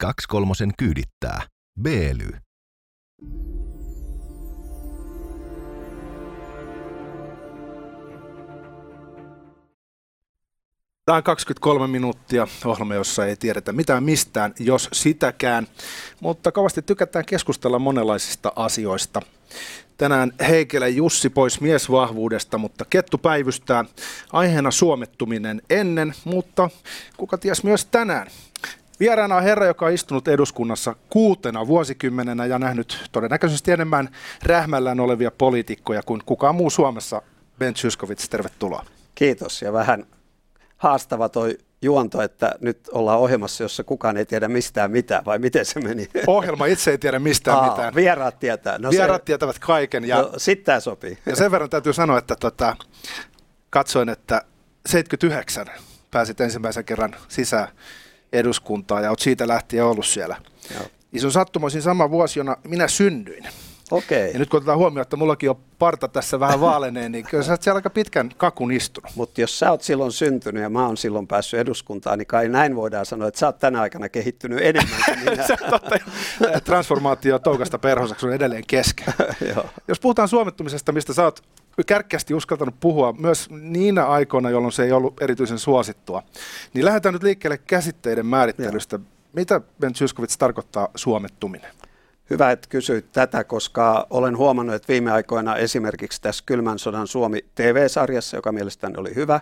Kaksi kolmosen kyydittää. Beely. Tämä on 23 minuuttia ohjelma, jossa ei tiedetä mitään mistään, jos sitäkään. Mutta kovasti tykätään keskustella monenlaisista asioista. Tänään Heikelä Jussi pois miesvahvuudesta, mutta Kettu päivystää aiheena suomettuminen ennen, mutta kuka ties myös tänään. Vieraana on herra, joka on istunut eduskunnassa kuutena vuosikymmenenä ja nähnyt todennäköisesti enemmän rähmällään olevia poliitikkoja kuin kukaan muu Suomessa. Ben Zyskowicz, tervetuloa. Kiitos ja vähän haastava toi juonto, että nyt ollaan ohjelmassa, jossa kukaan ei tiedä mistään mitään, vai miten se meni? Ohjelma itse ei tiedä mistään Aa, mitään. Vieraat tietää. No vieraat se, tietävät kaiken. Ja, no, sitten tämä sopii. Ja sen verran täytyy sanoa, että tota, katsoin, että 79 pääsit ensimmäisen kerran sisään eduskuntaan ja olet siitä lähtien ollut siellä. Joo. Iso sattumoisin sama vuosi, jona minä synnyin. Okei. Ja nyt kun otetaan huomioon, että mullakin on parta tässä vähän vaaleneen, niin kyllä sä oot siellä aika pitkän kakun istunut. Mutta jos sä oot silloin syntynyt ja mä oon silloin päässyt eduskuntaan, niin kai näin voidaan sanoa, että sä oot tänä aikana kehittynyt enemmän kuin minä. totta, transformaatio toukasta perhosaksi on edelleen kesken. jos puhutaan suomittumisesta, mistä sä oot kärkkästi uskaltanut puhua myös niinä aikoina, jolloin se ei ollut erityisen suosittua, niin lähdetään nyt liikkeelle käsitteiden määrittelystä. Mitä Ben Zyskowicz tarkoittaa suomettuminen? Hyvä, että kysyit tätä, koska olen huomannut, että viime aikoina esimerkiksi tässä Kylmän sodan Suomi TV-sarjassa, joka mielestäni oli hyvä,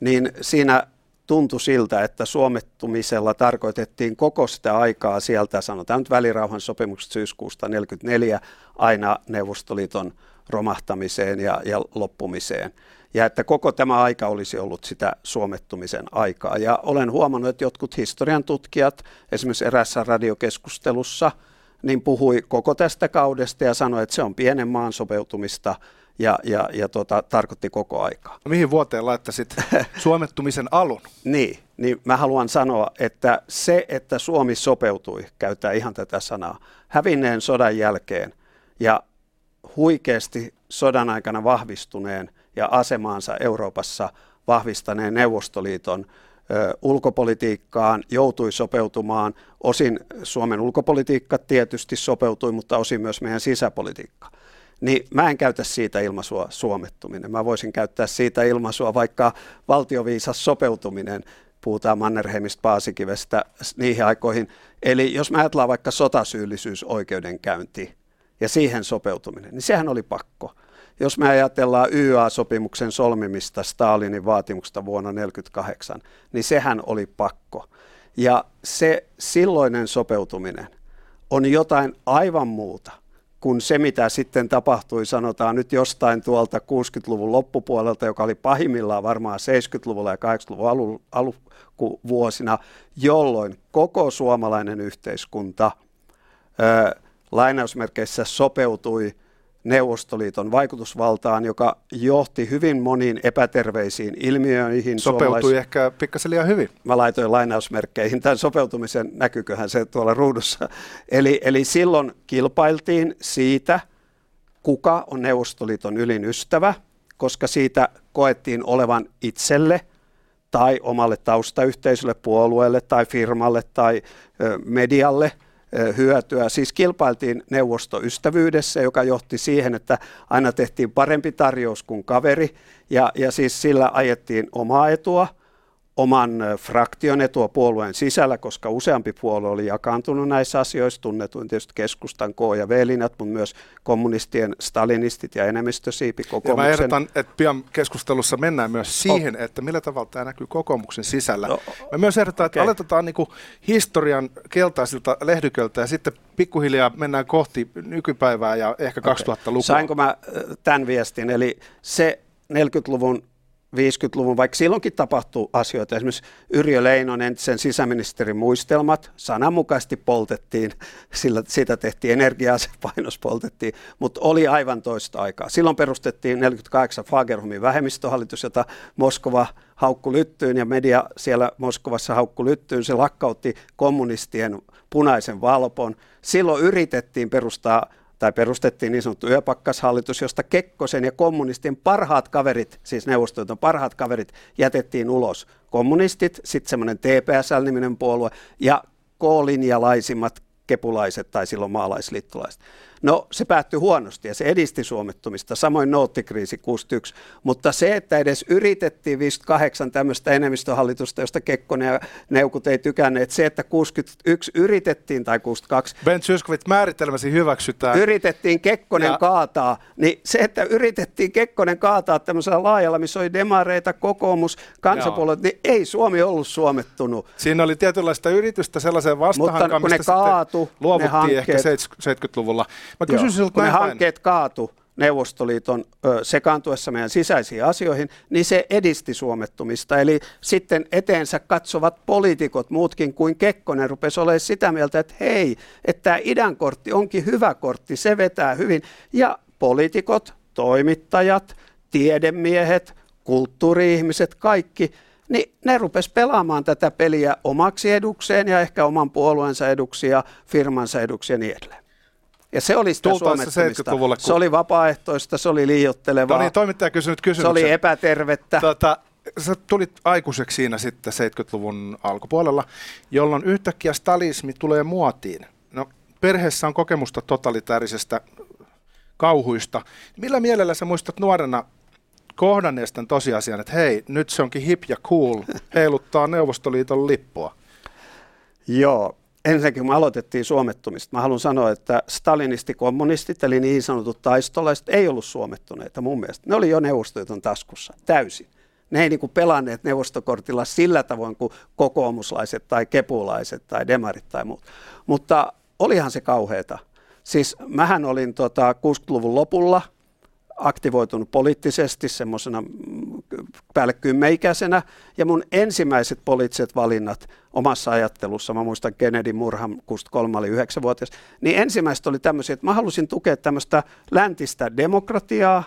niin siinä tuntui siltä, että suomettumisella tarkoitettiin koko sitä aikaa sieltä, sanotaan nyt välirauhan sopimukset syyskuusta 1944 aina Neuvostoliiton romahtamiseen ja, ja loppumiseen. Ja että koko tämä aika olisi ollut sitä suomettumisen aikaa. Ja olen huomannut, että jotkut historian tutkijat, esimerkiksi erässä radiokeskustelussa – niin puhui koko tästä kaudesta ja sanoi, että se on pienen maan sopeutumista ja, ja, ja tota, tarkoitti koko aikaa. No mihin vuoteen laittaisit suomettumisen alun? niin, niin mä haluan sanoa, että se, että Suomi sopeutui, käyttää ihan tätä sanaa, hävinneen sodan jälkeen ja huikeasti sodan aikana vahvistuneen ja asemaansa Euroopassa vahvistaneen Neuvostoliiton ulkopolitiikkaan, joutui sopeutumaan. Osin Suomen ulkopolitiikka tietysti sopeutui, mutta osin myös meidän sisäpolitiikka. Niin mä en käytä siitä ilmaisua suomettuminen. Mä voisin käyttää siitä ilmaisua vaikka valtioviisas sopeutuminen, puhutaan Mannerheimista, Paasikivestä niihin aikoihin. Eli jos mä ajatellaan vaikka sotasyyllisyysoikeudenkäynti ja siihen sopeutuminen, niin sehän oli pakko. Jos me ajatellaan YA-sopimuksen solmimista Stalinin vaatimuksesta vuonna 1948, niin sehän oli pakko. Ja se silloinen sopeutuminen on jotain aivan muuta kuin se, mitä sitten tapahtui, sanotaan nyt jostain tuolta 60-luvun loppupuolelta, joka oli pahimmillaan varmaan 70-luvulla ja 80-luvun alkuvuosina, jolloin koko suomalainen yhteiskunta ö, lainausmerkeissä sopeutui Neuvostoliiton vaikutusvaltaan, joka johti hyvin moniin epäterveisiin ilmiöihin. Sopeutui Suomalais... ehkä pikkasen liian hyvin. Mä laitoin lainausmerkkeihin tämän sopeutumisen, näkyköhän se tuolla ruudussa. Eli, eli silloin kilpailtiin siitä, kuka on Neuvostoliiton ylin ystävä, koska siitä koettiin olevan itselle tai omalle taustayhteisölle, puolueelle tai firmalle tai ö, medialle – hyötyä. Siis kilpailtiin neuvostoystävyydessä, joka johti siihen, että aina tehtiin parempi tarjous kuin kaveri, ja, ja siis sillä ajettiin omaa etua – oman fraktion etua puolueen sisällä, koska useampi puolue oli jakaantunut näissä asioissa, tunnetuin tietysti keskustan K- ja V-linjat, mutta myös kommunistien stalinistit ja enemmistösiipi kokoomuksen. Ja mä ehdotan, että pian keskustelussa mennään myös siihen, oh. että millä tavalla tämä näkyy kokoomuksen sisällä. No, mä myös ehdotan, että okay. aloitetaan niin historian keltaisilta lehdyköltä ja sitten pikkuhiljaa mennään kohti nykypäivää ja ehkä okay. 2000-lukua. Sainko mä tämän viestin? Eli se 40-luvun 50-luvun, vaikka silloinkin tapahtuu asioita. Esimerkiksi Yrjö Leinon entisen sisäministerin muistelmat sananmukaisesti poltettiin, sillä siitä tehtiin energiaa, se painos poltettiin, mutta oli aivan toista aikaa. Silloin perustettiin 48 Fagerhumin vähemmistöhallitus, jota Moskova haukku lyttyyn ja media siellä Moskovassa haukku lyttyyn. Se lakkautti kommunistien punaisen valpon. Silloin yritettiin perustaa tai perustettiin niin sanottu yöpakkashallitus, josta Kekkosen ja kommunistien parhaat kaverit, siis neuvostoliiton parhaat kaverit, jätettiin ulos. Kommunistit, sitten semmoinen TPSL-niminen puolue ja OK-linjalaisimmat kepulaiset tai silloin maalaisliittolaiset. No se päättyi huonosti ja se edisti suomettumista, samoin noottikriisi 61, mutta se, että edes yritettiin 58 tämmöistä enemmistöhallitusta, josta Kekkonen ja Neukut ei tykänneet, se, että 61 yritettiin tai 62. Ben Zyskowicz määritelmäsi hyväksytään. Yritettiin Kekkonen ja... kaataa, niin se, että yritettiin Kekkonen kaataa tämmöisellä laajalla, missä oli demareita, kokoomus, kansapuolet, niin ei Suomi ollut suomettunut. Siinä oli tietynlaista yritystä sellaiseen vastahankaan, Mutta kun ne kaatu, luovuttiin ne ehkä 70-luvulla. Mä kysyn siltä kun ne hankkeet kaatu Neuvostoliiton ö, sekaantuessa meidän sisäisiin asioihin, niin se edisti suomettumista. Eli sitten eteensä katsovat poliitikot, muutkin kuin Kekkonen, rupesi olemaan sitä mieltä, että hei, että tämä idän kortti onkin hyvä kortti, se vetää hyvin. Ja poliitikot, toimittajat, tiedemiehet, kulttuuri-ihmiset, kaikki, niin ne rupes pelaamaan tätä peliä omaksi edukseen ja ehkä oman puolueensa eduksi ja firmansa eduksi ja niin edelleen. Ja se oli sitä. Kun... Se oli vapaaehtoista, se oli liiottelevaa. No niin, toimittaja kysynyt kysymyksen. Se oli epätervettä. Tota, sä tulit aikuiseksi siinä sitten 70-luvun alkupuolella, jolloin yhtäkkiä stalismi tulee muotiin. No, perheessä on kokemusta totalitaarisesta kauhuista. Millä mielellä sä muistat nuorena kohdanneesta tosiasian, että hei, nyt se onkin hip ja cool heiluttaa Neuvostoliiton lippua? Joo, ensinnäkin kun me aloitettiin suomettumista, mä haluan sanoa, että stalinistikommunistit, eli niin sanotut taistolaiset, ei ollut suomettuneita mun mielestä. Ne oli jo Neuvostoliiton taskussa, täysin. Ne ei niin kuin pelanneet neuvostokortilla sillä tavoin kuin kokoomuslaiset tai kepulaiset tai demarit tai muut. Mutta olihan se kauheata. Siis mähän olin tota 60-luvun lopulla aktivoitunut poliittisesti semmoisena päälle kymmeikäisenä, ja mun ensimmäiset poliittiset valinnat omassa ajattelussa, mä muistan Kennedy murhan, 63 oli 9-vuotias, niin ensimmäiset oli tämmöisiä, että mä halusin tukea tämmöistä läntistä demokratiaa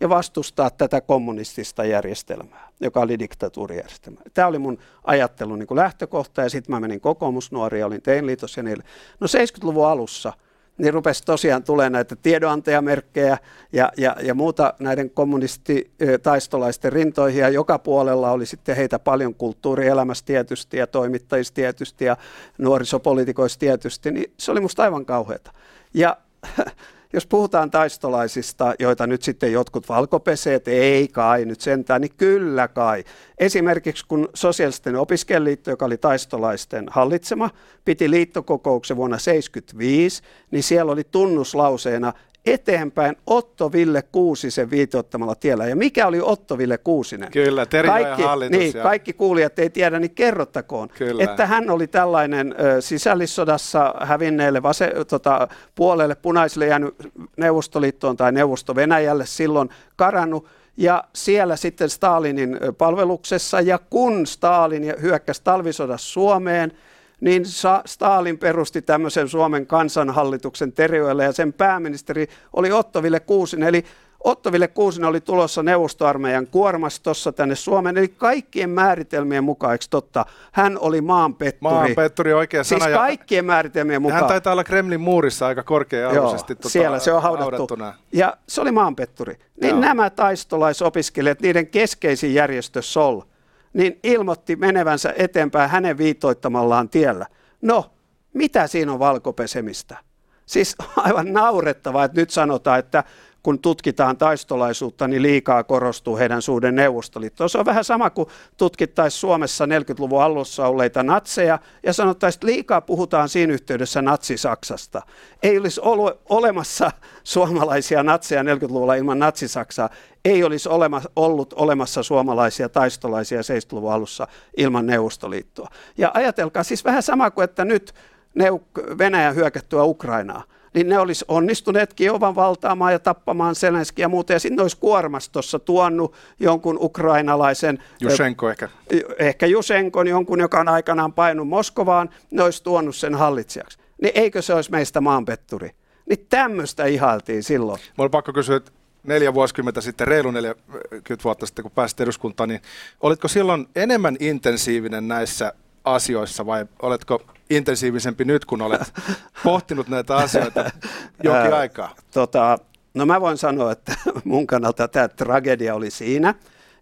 ja vastustaa tätä kommunistista järjestelmää, joka oli diktatuurijärjestelmä. Tämä oli mun ajattelun niin lähtökohta, ja sitten mä menin kokoomusnuoria, olin tein liitos ja niille. No 70-luvun alussa – niin rupesi tosiaan tulee näitä tiedonantajamerkkejä ja, ja, ja muuta näiden kommunistitaistolaisten rintoihin, ja joka puolella oli sitten heitä paljon kulttuurielämässä tietysti ja toimittajissa tietysti ja nuorisopoliitikoissa tietysti, niin se oli musta aivan kauheata. Ja jos puhutaan taistolaisista, joita nyt sitten jotkut valkopeseet, ei kai nyt sentään, niin kyllä kai. Esimerkiksi kun sosiaalisten opiskelijaliitto, joka oli taistolaisten hallitsema, piti liittokokouksen vuonna 1975, niin siellä oli tunnuslauseena eteenpäin Otto Ville Kuusisen viitoittamalla tiellä. Ja mikä oli Otto Ville Kuusinen? Kyllä, kaikki, hallitus. Niin, ja... kaikki kuulijat ei tiedä, niin kerrottakoon, Kyllä. että hän oli tällainen ö, sisällissodassa hävinneelle vase, tota, puolelle punaisille jäänyt Neuvostoliittoon tai Neuvosto-Venäjälle silloin karannut, ja siellä sitten Stalinin palveluksessa, ja kun Stalin hyökkäsi talvisodassa Suomeen, niin Stalin perusti tämmöisen Suomen kansanhallituksen Teriölle ja sen pääministeri oli Otto Ville Kuusinen. Eli Otto Ville Kuusinen oli tulossa neuvostoarmeijan kuormastossa tänne Suomeen, eli kaikkien määritelmien mukaan, eikö totta, hän oli maanpetturi. Maanpetturi oikea sana. Siis kaikkien määritelmien mukaan. Hän taitaa olla Kremlin muurissa aika korkea-arvoisesti tota, siellä se on haudattu. Ja se oli maanpetturi. Niin Joo. nämä taistolaisopiskelijat, niiden keskeisin järjestö SOL, niin ilmoitti menevänsä eteenpäin hänen viitoittamallaan tiellä. No, mitä siinä on valkopesemistä? Siis aivan naurettavaa, että nyt sanotaan, että kun tutkitaan taistolaisuutta, niin liikaa korostuu heidän suhde Neuvostoliittoon. Se on vähän sama kuin tutkittaisiin Suomessa 40-luvun alussa olleita natseja ja sanottaisiin, että liikaa puhutaan siinä yhteydessä natsi-Saksasta. Ei olisi ollut olemassa suomalaisia natseja 40-luvulla ilman natsi-Saksaa. Ei olisi olema, ollut olemassa suomalaisia taistolaisia 70-luvun alussa ilman Neuvostoliittoa. Ja ajatelkaa siis vähän sama kuin, että nyt Venäjän hyökättyä Ukrainaa – niin ne olisi onnistuneet Kiovan valtaamaan ja tappamaan Zelenskiä ja muuta, ja sitten olisi kuormastossa tuonut jonkun ukrainalaisen... Jusenko ehkä. Ehkä Jusenkon, jonkun, joka on aikanaan painut Moskovaan, ne olisi tuonut sen hallitsijaksi. Niin eikö se olisi meistä maanpetturi? Niin tämmöistä ihailtiin silloin. Mä olen pakko kysyä, että neljä vuosikymmentä sitten, reilu 40 vuotta sitten, kun pääsit eduskuntaan, niin olitko silloin enemmän intensiivinen näissä asioissa vai oletko intensiivisempi nyt, kun olet pohtinut näitä asioita jokin aikaa? Tota, no mä voin sanoa, että mun kannalta tämä tragedia oli siinä,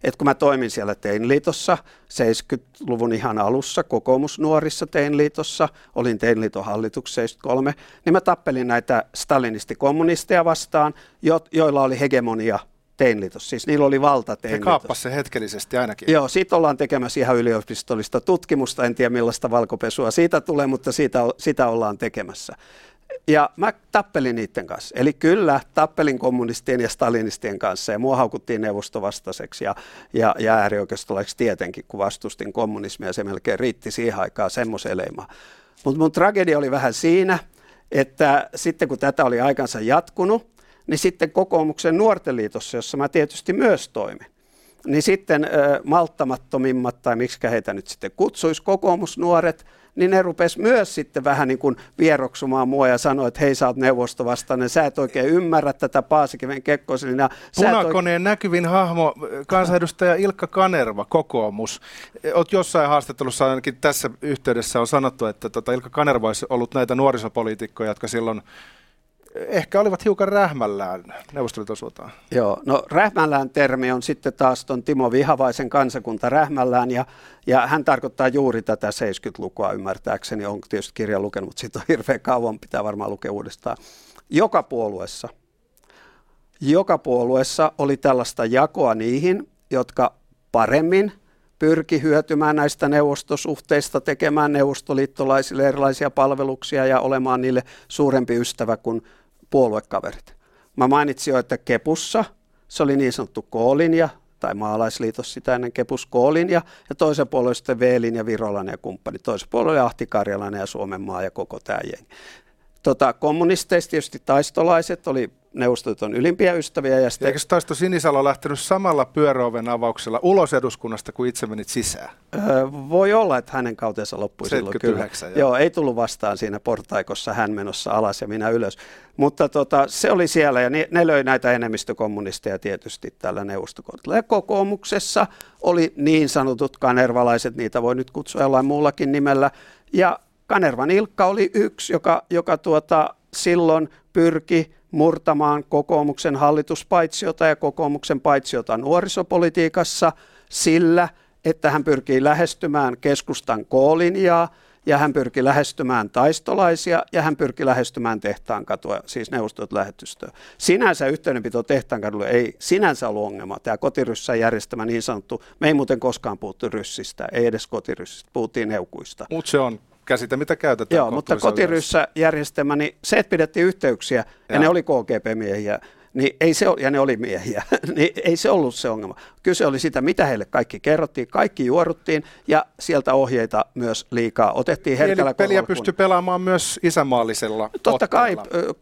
että kun mä toimin siellä Teinliitossa 70-luvun ihan alussa, kokoomusnuorissa Teinliitossa, olin Teinliiton hallituksessa 73, niin mä tappelin näitä stalinistikommunisteja vastaan, jo, joilla oli hegemonia Teinliitossa. Siis niillä oli valta Teinliitossa. He se hetkellisesti ainakin. Joo, siitä ollaan tekemässä ihan yliopistollista tutkimusta. En tiedä millaista valkopesua siitä tulee, mutta siitä, sitä ollaan tekemässä. Ja mä tappelin niiden kanssa. Eli kyllä, tappelin kommunistien ja stalinistien kanssa ja mua haukuttiin neuvostovastaiseksi ja, ja, ja äärioikeistolaiseksi tietenkin, kun vastustin kommunismia. Se melkein riitti siihen aikaan semmoiseen leimaan. Mutta mun tragedia oli vähän siinä, että sitten kun tätä oli aikansa jatkunut, niin sitten kokoomuksen nuorten liitossa, jossa mä tietysti myös toimin, niin sitten ö, malttamattomimmat, tai miksi heitä nyt sitten kutsuisi, kokoomusnuoret, niin ne rupes myös sitten vähän niin kuin vieroksumaan mua ja sanoi, että hei sä oot neuvostovastainen, sä et oikein ymmärrä tätä Paasikiven Kekkosen. Punakoneen oike... näkyvin hahmo, kansanedustaja Ilkka Kanerva, kokoomus. Oot jossain haastattelussa ainakin tässä yhteydessä on sanottu, että tota Ilkka Kanerva olisi ollut näitä nuorisopoliitikkoja, jotka silloin ehkä olivat hiukan rähmällään Neuvostoliiton sotaan. Joo, no rähmällään termi on sitten taas tuon Timo Vihavaisen kansakunta rähmällään ja, ja hän tarkoittaa juuri tätä 70-lukua ymmärtääkseni. On tietysti kirja lukenut, mutta siitä on hirveän kauan, pitää varmaan lukea uudestaan. Joka puolueessa, joka puolueessa oli tällaista jakoa niihin, jotka paremmin pyrki hyötymään näistä neuvostosuhteista, tekemään neuvostoliittolaisille erilaisia palveluksia ja olemaan niille suurempi ystävä kuin puoluekaverit. Mä mainitsin jo, että Kepussa se oli niin sanottu K-linja, tai maalaisliitos sitä ennen Kepus K-linja, ja toisen puolella sitten V-linja, Virolainen ja kumppani. Toisen puolella Ahti Karjalainen ja Suomen maa ja koko tämä jengi. Tota, kommunisteista tietysti taistolaiset oli Neuvostoliiton ylimpiä ystäviä. Ja sitten... Eikö Taisto Sinisalo lähtenyt samalla pyöräoven avauksella ulos eduskunnasta, kuin itse menit sisään? Öö, voi olla, että hänen kautensa loppui 79, silloin. Joo. joo, ei tullut vastaan siinä portaikossa hän menossa alas ja minä ylös. Mutta tota, se oli siellä ja ne, ne löi näitä enemmistökommunisteja tietysti tällä neuvostokontilla. Ja kokoomuksessa oli niin sanotut kanervalaiset, niitä voi nyt kutsua jollain muullakin nimellä. Ja Kanervan Ilkka oli yksi, joka, joka tuota, silloin pyrki murtamaan kokoomuksen hallituspaitsiota ja kokoomuksen paitsiota nuorisopolitiikassa sillä, että hän pyrkii lähestymään keskustan koolinjaa ja hän pyrki lähestymään taistolaisia ja hän pyrki lähestymään tehtaan katua, siis neuvostot lähetystöä. Sinänsä yhteydenpito tehtaan kadulle ei sinänsä ollut ongelma. Tämä kotiryssä järjestämä niin sanottu, me ei muuten koskaan puhuttu ryssistä, ei edes kotiryssistä, puhuttiin neukuista. Mutta se on käsite, mitä käytetään. Joo, mutta kotiryssä järjestelmä, niin se, että pidettiin yhteyksiä, ja, ja ne oli KGP-miehiä, niin ei se, ja ne oli miehiä, niin ei se ollut se ongelma. Kyse oli sitä, mitä heille kaikki kerrottiin, kaikki juoruttiin ja sieltä ohjeita myös liikaa otettiin herkällä Eli peliä pystyi pelaamaan myös isämaallisella Totta otteella. kai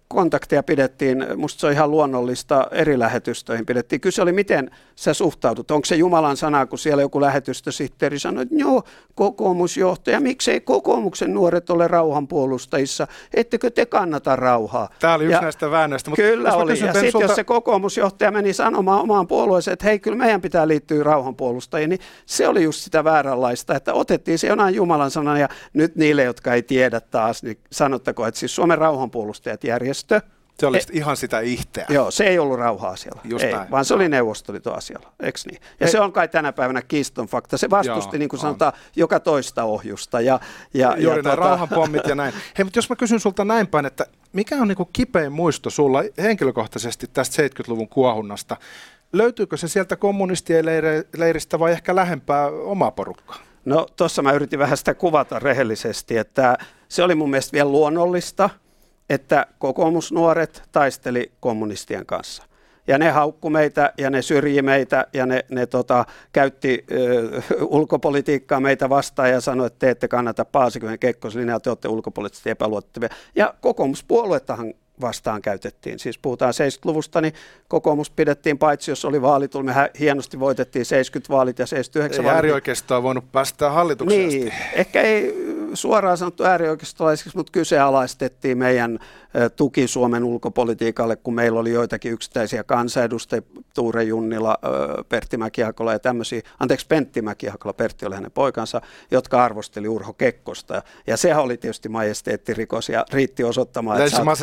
kontakteja pidettiin, musta se on ihan luonnollista, eri lähetystöihin pidettiin. Kyse oli, miten sä suhtaudut, onko se Jumalan sana, kun siellä joku lähetystösihteeri sanoi, että joo, kokoomusjohtaja, miksei kokoomuksen nuoret ole rauhanpuolustajissa, ettekö te kannata rauhaa? Tämä oli yksi ja näistä väännöistä. Mutta kyllä oli, ja sitten. Jos se kokoomusjohtaja meni sanomaan omaan puolueeseen, että hei, kyllä meidän pitää liittyä rauhanpuolustajiin, niin se oli just sitä vääränlaista, että otettiin se jonain Jumalan sanan ja nyt niille, jotka ei tiedä taas, niin sanottako, että siis Suomen rauhanpuolustajat järjestö, se oli e- ihan sitä ihteä. Joo, se ei ollut rauha-asialla, Just ei, näin. vaan se oli neuvostoliiton asialla, eikö niin? Ja Hei. se on kai tänä päivänä kiiston fakta. Se vastusti, Joo, niin kuin on. sanotaan, joka toista ohjusta. Ja, ja, Juuri ja nämä tota... rauhanpommit ja näin. Hei, mutta jos mä kysyn sulta näin päin, että mikä on niin kuin kipein muisto sulla henkilökohtaisesti tästä 70-luvun kuohunnasta? Löytyykö se sieltä kommunistien leiristä vai ehkä lähempää omaa porukkaa? No tuossa mä yritin vähän sitä kuvata rehellisesti, että se oli mun mielestä vielä luonnollista, että kokoomusnuoret taisteli kommunistien kanssa. Ja ne haukku meitä ja ne syrji meitä ja ne, ne tota, käytti ö, ulkopolitiikkaa meitä vastaan ja sanoi, että te ette kannata Paasikyhden kekkoslinjaa, te olette ulkopoliittisesti epäluottavia. Ja kokoomuspuoluettahan vastaan käytettiin. Siis puhutaan 70-luvusta, niin kokoomus pidettiin paitsi, jos oli vaalit, me hienosti voitettiin 70 vaalit ja 79 ei vaalit. äärioikeistoa voinut päästä hallitukseen Niin, ehkä ei suoraan sanottu äärioikeistolaisiksi, mutta kyseenalaistettiin meidän tuki Suomen ulkopolitiikalle, kun meillä oli joitakin yksittäisiä kansanedustajia, Tuure Junnila, Pertti Mäkihakola ja tämmöisiä, anteeksi Pentti Mäkihakola, Pertti oli hänen poikansa, jotka arvosteli Urho Kekkosta. Ja sehän oli tietysti majesteettirikos ja riitti osoittamaan, että sä oot,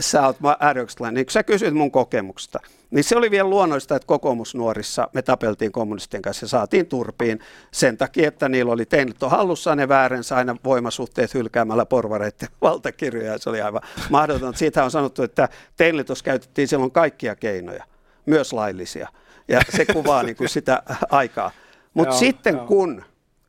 sä oot äärioikeistolainen. Niin sä kysyt mun kokemuksesta, Niin se oli vielä luonnoista, että kokoomusnuorissa me tapeltiin kommunistien kanssa ja saatiin turpiin sen takia, että niillä oli Teinlit hallussaan ne väärensä aina voimasuhteet hylkäämällä porvareiden valtakirjoja. Se oli aivan mahdotonta. Siitä on sanottu, että Teinlitos käytettiin silloin kaikkia keinoja, myös laillisia. Ja se kuvaa niin kuin sitä aikaa. Mutta sitten joo. kun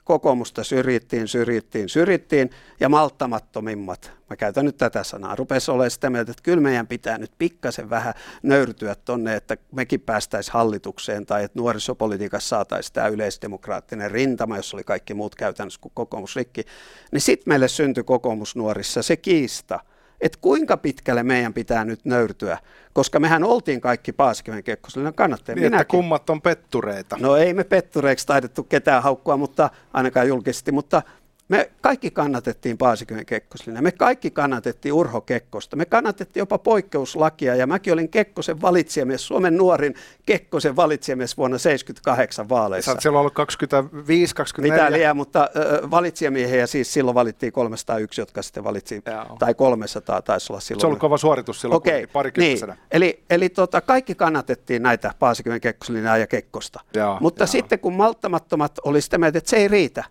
kokoomusta syrjittiin, syrjittiin, syrjittiin, ja malttamattomimmat, mä käytän nyt tätä sanaa, rupesi olemaan sitä mieltä, että kyllä meidän pitää nyt pikkasen vähän nöyrtyä tonne, että mekin päästäisiin hallitukseen, tai että nuorisopolitiikassa saataisiin tämä yleisdemokraattinen rintama, jossa oli kaikki muut käytännössä kuin kokoomusrikki, niin sitten meille syntyi kokoomusnuorissa se kiista – että kuinka pitkälle meidän pitää nyt nöyrtyä, koska mehän oltiin kaikki Paasikiven Kekkosellinen kannattajia. Niin, että kummat on pettureita. No ei me pettureiksi taidettu ketään haukkua, mutta ainakaan julkisesti, mutta me kaikki kannatettiin Paasikyön Kekkoslinja, me kaikki kannatettiin Urho Kekkosta, me kannatettiin jopa poikkeuslakia ja mäkin olin Kekkosen valitsijamies, Suomen nuorin Kekkosen valitsijamies vuonna 78 vaaleissa. Sä siellä ollut 25, 24. Mitä liian, mutta äh, valitsijamiehiä siis silloin valittiin 301, jotka sitten valitsi, Jaa. tai 300 taisi olla silloin. Se oli kova suoritus silloin okay. niin. Eli, eli tota, kaikki kannatettiin näitä Paasikyön Kekkoslinjaa ja Kekkosta. Jaa, mutta jaa. sitten kun malttamattomat oli sitä mieltä, että se ei riitä,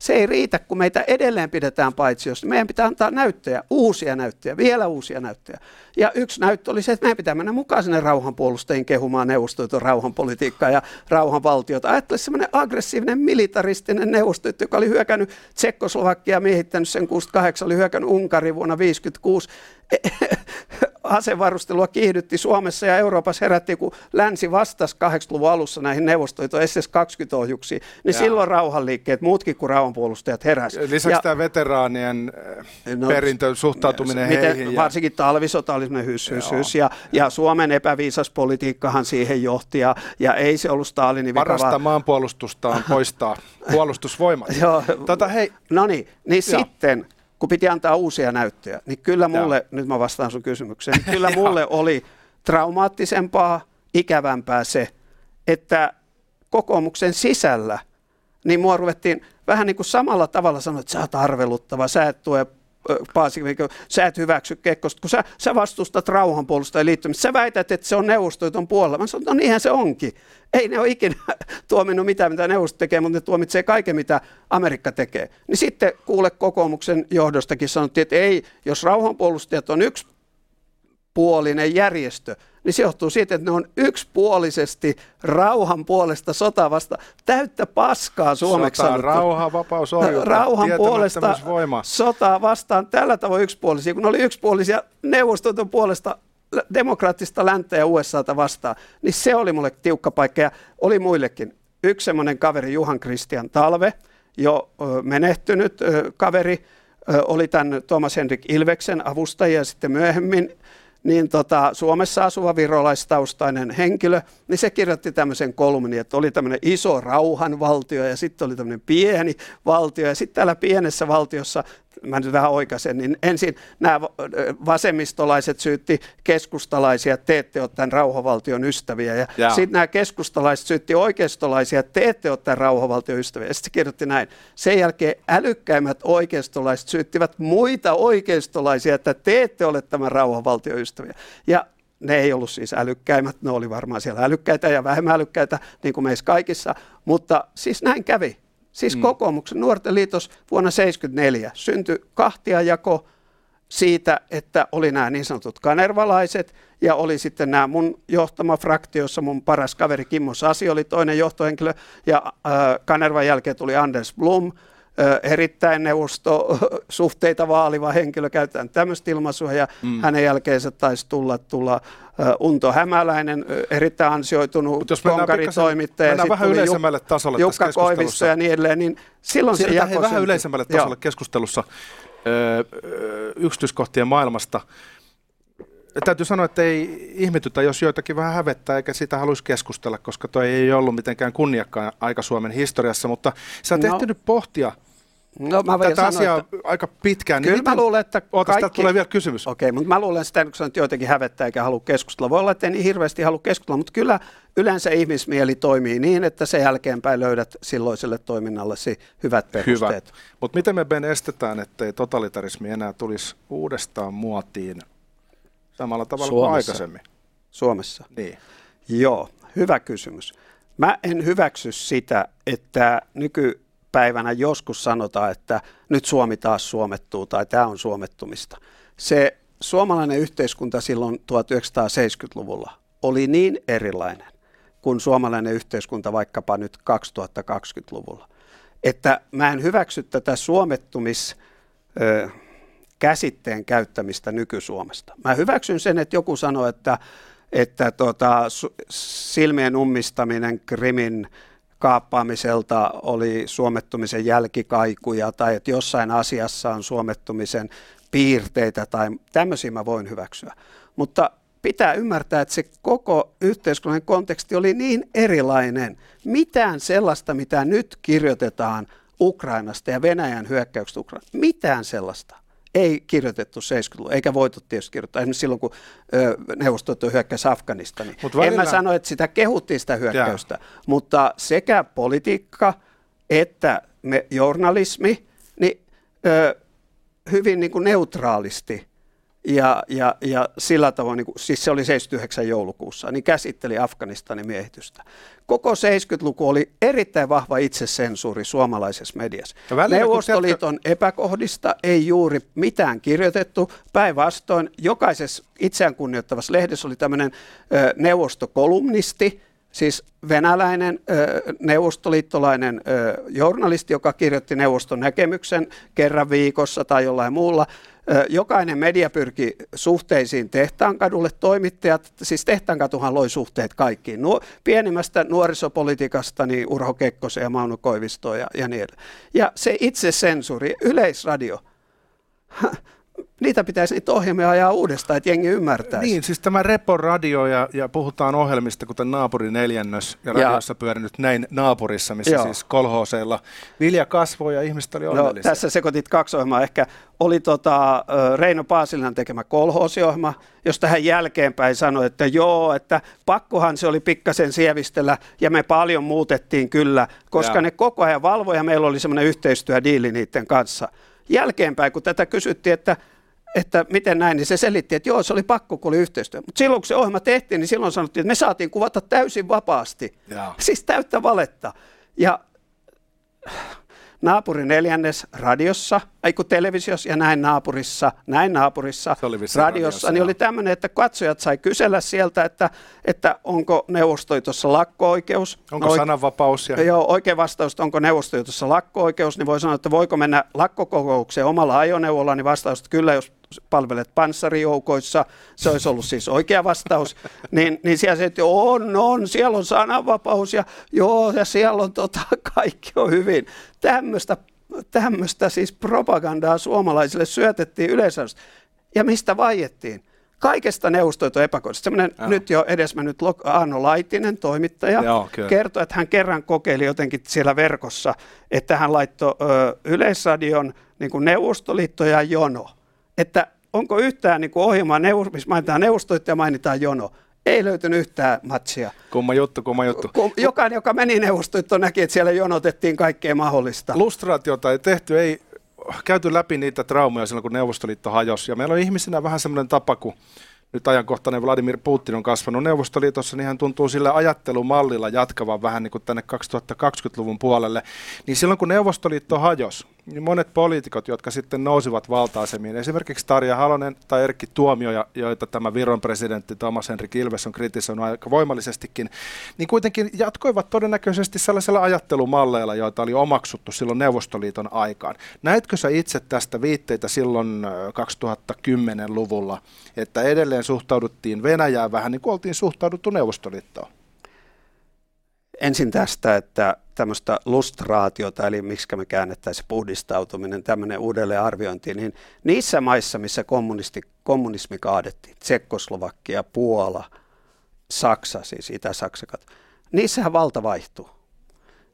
se ei riitä, kun meitä edelleen pidetään paitsi, jos meidän pitää antaa näyttöjä, uusia näyttöjä, vielä uusia näyttöjä. Ja yksi näyttö oli se, että meidän pitää mennä mukaan sinne rauhanpuolustajien kehumaan neuvostoiton rauhanpolitiikkaa ja rauhanvaltiota. Ajattele semmoinen aggressiivinen militaristinen neuvostoito, joka oli hyökännyt Tsekkoslovakia, miehittänyt sen 68, oli hyökännyt Unkari vuonna 1956 asevarustelua kiihdytti Suomessa ja Euroopassa herätti, kun länsi vastasi 80-luvun alussa näihin neuvostoito SS-20-ohjuksiin, niin ja. silloin rauhanliikkeet, muutkin kuin rauhanpuolustajat heräsi. Lisäksi ja, tämä veteraanien äh, no, perintö, suhtautuminen miten, heihin. Varsinkin ja... talvisota oli hys, hys, hys ja, ja Suomen epäviisas politiikkahan siihen johti ja, ja ei se ollut Stalinin vika. Parasta vaan... maanpuolustustaan poistaa puolustusvoimat. Joo, tota, hei. No niin, niin sitten kun piti antaa uusia näyttöjä, niin kyllä mulle, Joo. nyt mä vastaan sun kysymykseen, niin kyllä mulle oli traumaattisempaa, ikävämpää se, että kokoomuksen sisällä, niin mua ruvettiin vähän niin kuin samalla tavalla sanoa, että sä oot arveluttava, sä et tue Paasikivi, sä et hyväksy Kekkosta, kun sä, sä vastustat rauhanpuolustajien liittymistä. Sä väität, että se on neuvostoiton puolella. Mä sanon, no niinhän se onkin. Ei ne ole ikinä tuominnut mitään, mitä neuvosto tekee, mutta ne tuomitsee kaiken, mitä Amerikka tekee. Niin sitten kuule kokoomuksen johdostakin sanottiin, että ei, jos rauhanpuolustajat on yksi puolinen järjestö, niin se johtuu siitä, että ne on yksipuolisesti rauhan puolesta sota vasta täyttä paskaa suomeksi Sota, rauha, vapaus, orjuutta, Rauhan puolesta sotaa vastaan tällä tavoin yksipuolisia, kun ne oli yksipuolisia neuvostoton puolesta demokraattista länttä ja USAta vastaan, niin se oli mulle tiukka paikka. Ja oli muillekin. Yksi semmoinen kaveri, Juhan Christian Talve, jo menehtynyt kaveri, oli tämän Thomas Henrik Ilveksen avustaja ja sitten myöhemmin niin tota, Suomessa asuva virolaistaustainen henkilö, niin se kirjoitti tämmöisen kolumnin, että oli tämmöinen iso rauhanvaltio ja sitten oli tämmöinen pieni valtio. Ja sitten täällä pienessä valtiossa mä nyt vähän oikaisen, niin ensin nämä vasemmistolaiset syytti keskustalaisia, että te ette ole tämän rauhavaltion ystäviä. Ja sitten nämä keskustalaiset syytti oikeistolaisia, että te ette ole tämän rauhavaltion ystäviä. Ja sitten kirjoitti näin. Sen jälkeen älykkäimmät oikeistolaiset syyttivät muita oikeistolaisia, että te ette ole tämän rauhavaltion ystäviä. Ja ne ei ollut siis älykkäimmät, ne oli varmaan siellä älykkäitä ja vähemmän älykkäitä, niin kuin meissä kaikissa, mutta siis näin kävi. Siis mm. kokoomuksen nuorten liitos vuonna 1974 syntyi kahtiajako siitä, että oli nämä niin sanotut kanervalaiset ja oli sitten nämä mun johtama fraktio, jossa mun paras kaveri Kimmo Sasi oli toinen johtohenkilö ja äh, Kanervan jälkeen tuli Anders Blom, erittäin neuvostosuhteita vaaliva henkilö, käytetään tämmöistä ilmaisua, ja mm. hänen jälkeensä taisi tulla, tulla Unto Hämäläinen, erittäin ansioitunut konkaritoimittaja, sitten vähän yleisemmälle tasolle Jukka Koivisto ja niin edelleen, niin silloin se jako vähän yleisemmälle tasolle Joo. keskustelussa ö, yksityiskohtien maailmasta. Täytyy sanoa, että ei ihmetytä, jos joitakin vähän hävettää, eikä sitä haluaisi keskustella, koska toi ei ollut mitenkään kunniakkaan aika Suomen historiassa, mutta sä oot no. ehtinyt pohtia – No, mä tätä sanoa, asiaa että... aika pitkään. Kyllä niin mä luulen, että Oota, kaikki... tulee vielä kysymys. Okei, okay, mutta mä luulen sitä, kun joitakin hävettää eikä halua keskustella. Voi olla, että ei niin hirveästi halua keskustella, mutta kyllä yleensä ihmismieli toimii niin, että sen jälkeenpäin löydät silloiselle toiminnallesi hyvät perusteet. Hyvä. Mutta miten me Ben estetään, ettei totalitarismi enää tulisi uudestaan muotiin samalla tavalla Suomessa. kuin aikaisemmin? Suomessa? Niin. Joo, hyvä kysymys. Mä en hyväksy sitä, että nykypäivänä joskus sanotaan, että nyt Suomi taas suomettuu tai tämä on suomettumista. Se suomalainen yhteiskunta silloin 1970-luvulla oli niin erilainen kuin suomalainen yhteiskunta vaikkapa nyt 2020-luvulla, että mä en hyväksy tätä suomettumis käsitteen käyttämistä nyky-Suomesta. Mä hyväksyn sen, että joku sanoo, että, että tota, silmien ummistaminen Krimin kaappaamiselta oli suomettumisen jälkikaikuja tai että jossain asiassa on suomettumisen piirteitä tai tämmöisiä mä voin hyväksyä. Mutta pitää ymmärtää, että se koko yhteiskunnallinen konteksti oli niin erilainen. Mitään sellaista, mitä nyt kirjoitetaan Ukrainasta ja Venäjän hyökkäyksestä Ukrainasta, mitään sellaista ei kirjoitettu 70-luvulla, eikä voitu tietysti kirjoittaa. Esimerkiksi silloin, kun neuvostoliitto hyökkäsi Afganistaniin. välillä... En mä sano, että sitä kehuttiin sitä hyökkäystä, ja. mutta sekä politiikka että me, journalismi, niin ö, hyvin niin kuin neutraalisti ja, ja, ja sillä tavoin, niin kuin, siis se oli 79 joulukuussa, niin käsitteli Afganistanin miehitystä. Koko 70-luku oli erittäin vahva itsesensuuri suomalaisessa mediassa. Välillä, Neuvostoliiton tiedätkö... epäkohdista ei juuri mitään kirjoitettu. Päinvastoin jokaisessa itseään kunnioittavassa lehdessä oli tämmöinen neuvostokolumnisti, siis venäläinen neuvostoliittolainen journalisti, joka kirjoitti neuvoston näkemyksen kerran viikossa tai jollain muulla. Jokainen media pyrki suhteisiin Tehtaankadulle. Toimittajat, siis Tehtaankatuhan loi suhteet kaikkiin. Nuo, pienimmästä nuorisopolitiikasta niin Urho Kekkosen ja Mauno Koivistoa ja, ja niin edelleen. Ja se itse sensuuri, yleisradio, niitä pitäisi niitä ohjelmia ajaa uudestaan, että jengi ymmärtäisi. Niin, siis tämä Repo-radio ja, ja puhutaan ohjelmista, kuten Naapuri neljännös ja radiossa pyörinyt näin naapurissa, missä Joo. siis kolhooseilla vilja kasvoi ja ihmiset oli onnellisia. No, tässä sekoitit kaksi ohjelmaa. Ehkä oli tota, Reino Paasilan tekemä kolhoosiohjelma, jos tähän jälkeenpäin sanoi, että joo, että pakkohan se oli pikkasen sievistellä ja me paljon muutettiin kyllä, koska ja. ne koko ajan valvoi ja meillä oli semmoinen yhteistyödiili niiden kanssa. Jälkeenpäin, kun tätä kysyttiin, että että miten näin, niin se selitti, että joo, se oli pakko, kun oli yhteistyö. Mutta silloin, kun se ohjelma tehtiin, niin silloin sanottiin, että me saatiin kuvata täysin vapaasti. Ja. Siis täyttä valetta. Ja naapuri neljännes radiossa, ei kun televisiossa ja näin naapurissa, näin naapurissa radiossa, radiossa niin oli tämmöinen, että katsojat sai kysellä sieltä, että, että onko neuvostoitossa lakko-oikeus. Onko no, sananvapaus? Ja... Joo, oikein vastaus, onko neuvostoitossa lakko-oikeus, niin voi sanoa, että voiko mennä lakkokokoukseen omalla ajoneuvolla, niin vastaus, että kyllä, jos palvelet panssarijoukoissa, se olisi ollut siis oikea vastaus, niin, niin siellä se, että on, on, siellä on sananvapaus ja joo, ja siellä on tota, kaikki on hyvin. Tämmöistä, tämmöistä siis propagandaa suomalaisille syötettiin yleensä. Ja mistä vaiettiin? Kaikesta neuvostoitu epäkohdista. Semmoinen Joo. nyt jo edesmennyt Aano Laitinen, toimittaja, Joo, kertoi, että hän kerran kokeili jotenkin siellä verkossa, että hän laittoi ö, Yleisradion niin kuin Neuvostoliitto ja Jono että onko yhtään niin kuin ohjelmaa, missä mainitaan neuvostoittaja ja mainitaan jono. Ei löytynyt yhtään matsia. Kumma juttu, kumma juttu. Jokainen, joka meni neuvostoittoon, näki, että siellä jonotettiin kaikkea mahdollista. Lustraatiota ei tehty, ei käyty läpi niitä traumoja silloin, kun Neuvostoliitto hajosi. Ja meillä on ihmisinä vähän semmoinen tapa, kun nyt ajankohtainen Vladimir Putin on kasvanut Neuvostoliitossa, niin hän tuntuu sillä ajattelumallilla jatkavan vähän niin kuin tänne 2020-luvun puolelle. Niin silloin kun Neuvostoliitto hajosi, niin monet poliitikot, jotka sitten nousivat valta-asemiin, esimerkiksi Tarja Halonen tai Erkki Tuomio, joita tämä Viron presidentti Thomas Henrik Ilves on kritisoinut aika voimallisestikin, niin kuitenkin jatkoivat todennäköisesti sellaisella ajattelumalleilla, joita oli omaksuttu silloin Neuvostoliiton aikaan. Näetkö sä itse tästä viitteitä silloin 2010-luvulla, että edelleen suhtauduttiin Venäjään vähän niin kuin oltiin suhtauduttu Neuvostoliittoon? Ensin tästä, että tämmöistä lustraatiota, eli miksi me käännettäisiin puhdistautuminen, tämmöinen uudelleenarviointi, niin niissä maissa, missä kommunisti, kommunismi kaadettiin, Tsekkoslovakia, Puola, Saksa, siis Itä-Saksa, niissähän valta vaihtuu.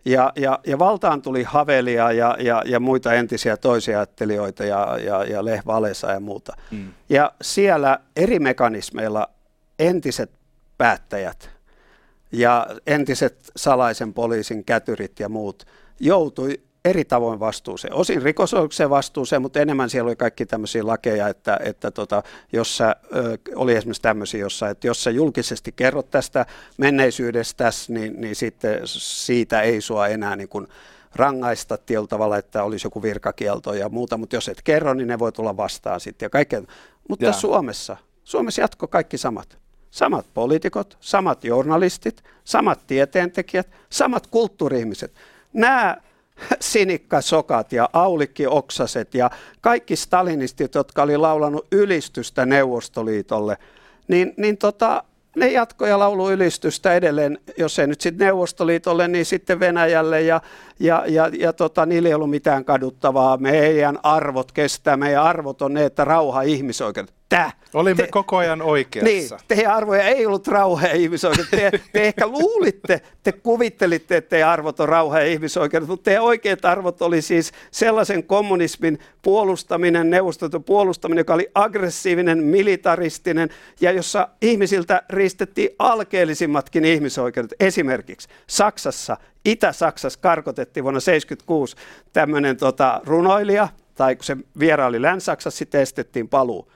Ja, ja, ja valtaan tuli Havelia ja, ja, ja muita entisiä toisia ajattelijoita ja, ja, ja Leh Valesa ja muuta. Mm. Ja siellä eri mekanismeilla entiset päättäjät – ja entiset salaisen poliisin kätyrit ja muut joutui eri tavoin vastuuseen. Osin rikosoikeuksien vastuuseen, mutta enemmän siellä oli kaikki tämmöisiä lakeja, että, että tota, jossa ö, oli esimerkiksi tämmöisiä, jossa, että jos sä julkisesti kerrot tästä menneisyydestä, niin, niin sitten siitä ei sua enää niin kuin rangaista tietyllä tavalla, että olisi joku virkakielto ja muuta, mutta jos et kerro, niin ne voi tulla vastaan sitten ja kaikkea. Mutta ja. Suomessa, Suomessa jatko kaikki samat. Samat poliitikot, samat journalistit, samat tieteentekijät, samat kulttuuri-ihmiset. Nämä Sinikka-sokat ja Aulikki Oksaset ja kaikki stalinistit, jotka oli laulanut ylistystä Neuvostoliitolle, niin, niin tota, ne jatkoja lauluylistystä edelleen, jos ei nyt sitten Neuvostoliitolle, niin sitten Venäjälle ja, ja, ja, ja tota, niillä ei ollut mitään kaduttavaa. Meidän arvot kestää, meidän arvot on ne, että rauha ihmisoikeudet. Tää. Olimme te, koko ajan oikeassa. Niin, teidän arvoja ei ollut rauha ja ihmisoikeudet. Te, te ehkä luulitte, te kuvittelitte, että teidän arvot on rauha ja ihmisoikeudet, mutta teidän oikeat arvot oli siis sellaisen kommunismin puolustaminen, neuvostoliiton puolustaminen, joka oli aggressiivinen, militaristinen ja jossa ihmisiltä riistettiin alkeellisimmatkin ihmisoikeudet. Esimerkiksi Saksassa, Itä-Saksassa karkotettiin vuonna 1976 tämmöinen tota, runoilija, tai kun se vieraili Länsi-Saksassa, sitten estettiin paluu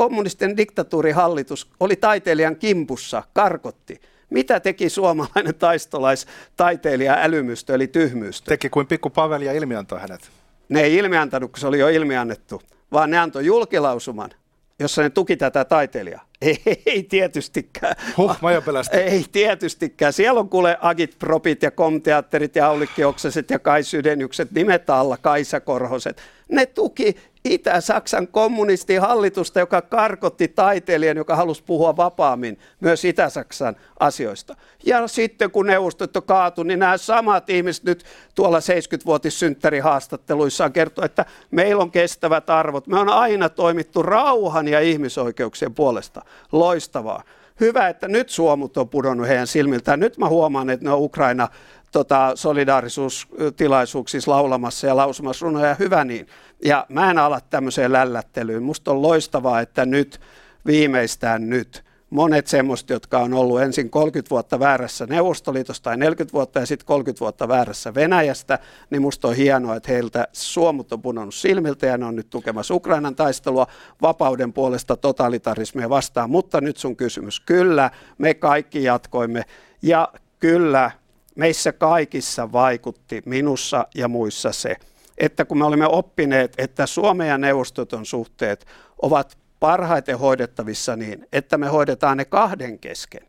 kommunistinen diktatuurihallitus oli taiteilijan kimpussa, karkotti. Mitä teki suomalainen taistolaistaiteilija älymystö eli tyhmystö? Teki kuin pikku Pavel ja ilmiantoi hänet. Ne ei ilmiantanut, kun se oli jo ilmiannettu, vaan ne antoi julkilausuman, jossa ne tuki tätä taiteilijaa. Ei, ei tietystikään. Huh, mä jo Ei tietystikään. Siellä on kuule Agit Propit ja Komteatterit ja Aulikki Oksaset ja Kai Sydenykset, nimet alla Kaisa Korhoset. Ne tuki Itä-Saksan kommunistihallitusta, joka karkotti taiteilijan, joka halusi puhua vapaammin myös Itä-Saksan asioista. Ja sitten kun neuvostoliitto kaatui, niin nämä samat ihmiset nyt tuolla 70-vuotissynttärihaastatteluissaan kertoo, että meillä on kestävät arvot. Me on aina toimittu rauhan ja ihmisoikeuksien puolesta. Loistavaa. Hyvä, että nyt suomut on pudonnut heidän silmiltään. Nyt mä huomaan, että ne on Ukraina tota, solidaarisuustilaisuuksissa laulamassa ja lausumassa runoja. Hyvä niin. Ja mä en ala tämmöiseen lällättelyyn. Musta on loistavaa, että nyt, viimeistään nyt, monet semmoista, jotka on ollut ensin 30 vuotta väärässä Neuvostoliitosta tai 40 vuotta ja sitten 30 vuotta väärässä Venäjästä, niin musta on hienoa, että heiltä suomut on punonnut silmiltä ja ne on nyt tukemassa Ukrainan taistelua vapauden puolesta totalitarismia vastaan. Mutta nyt sun kysymys. Kyllä, me kaikki jatkoimme ja kyllä meissä kaikissa vaikutti minussa ja muissa se, että kun me olimme oppineet, että Suomen ja neuvostoton suhteet ovat parhaiten hoidettavissa niin, että me hoidetaan ne kahden kesken.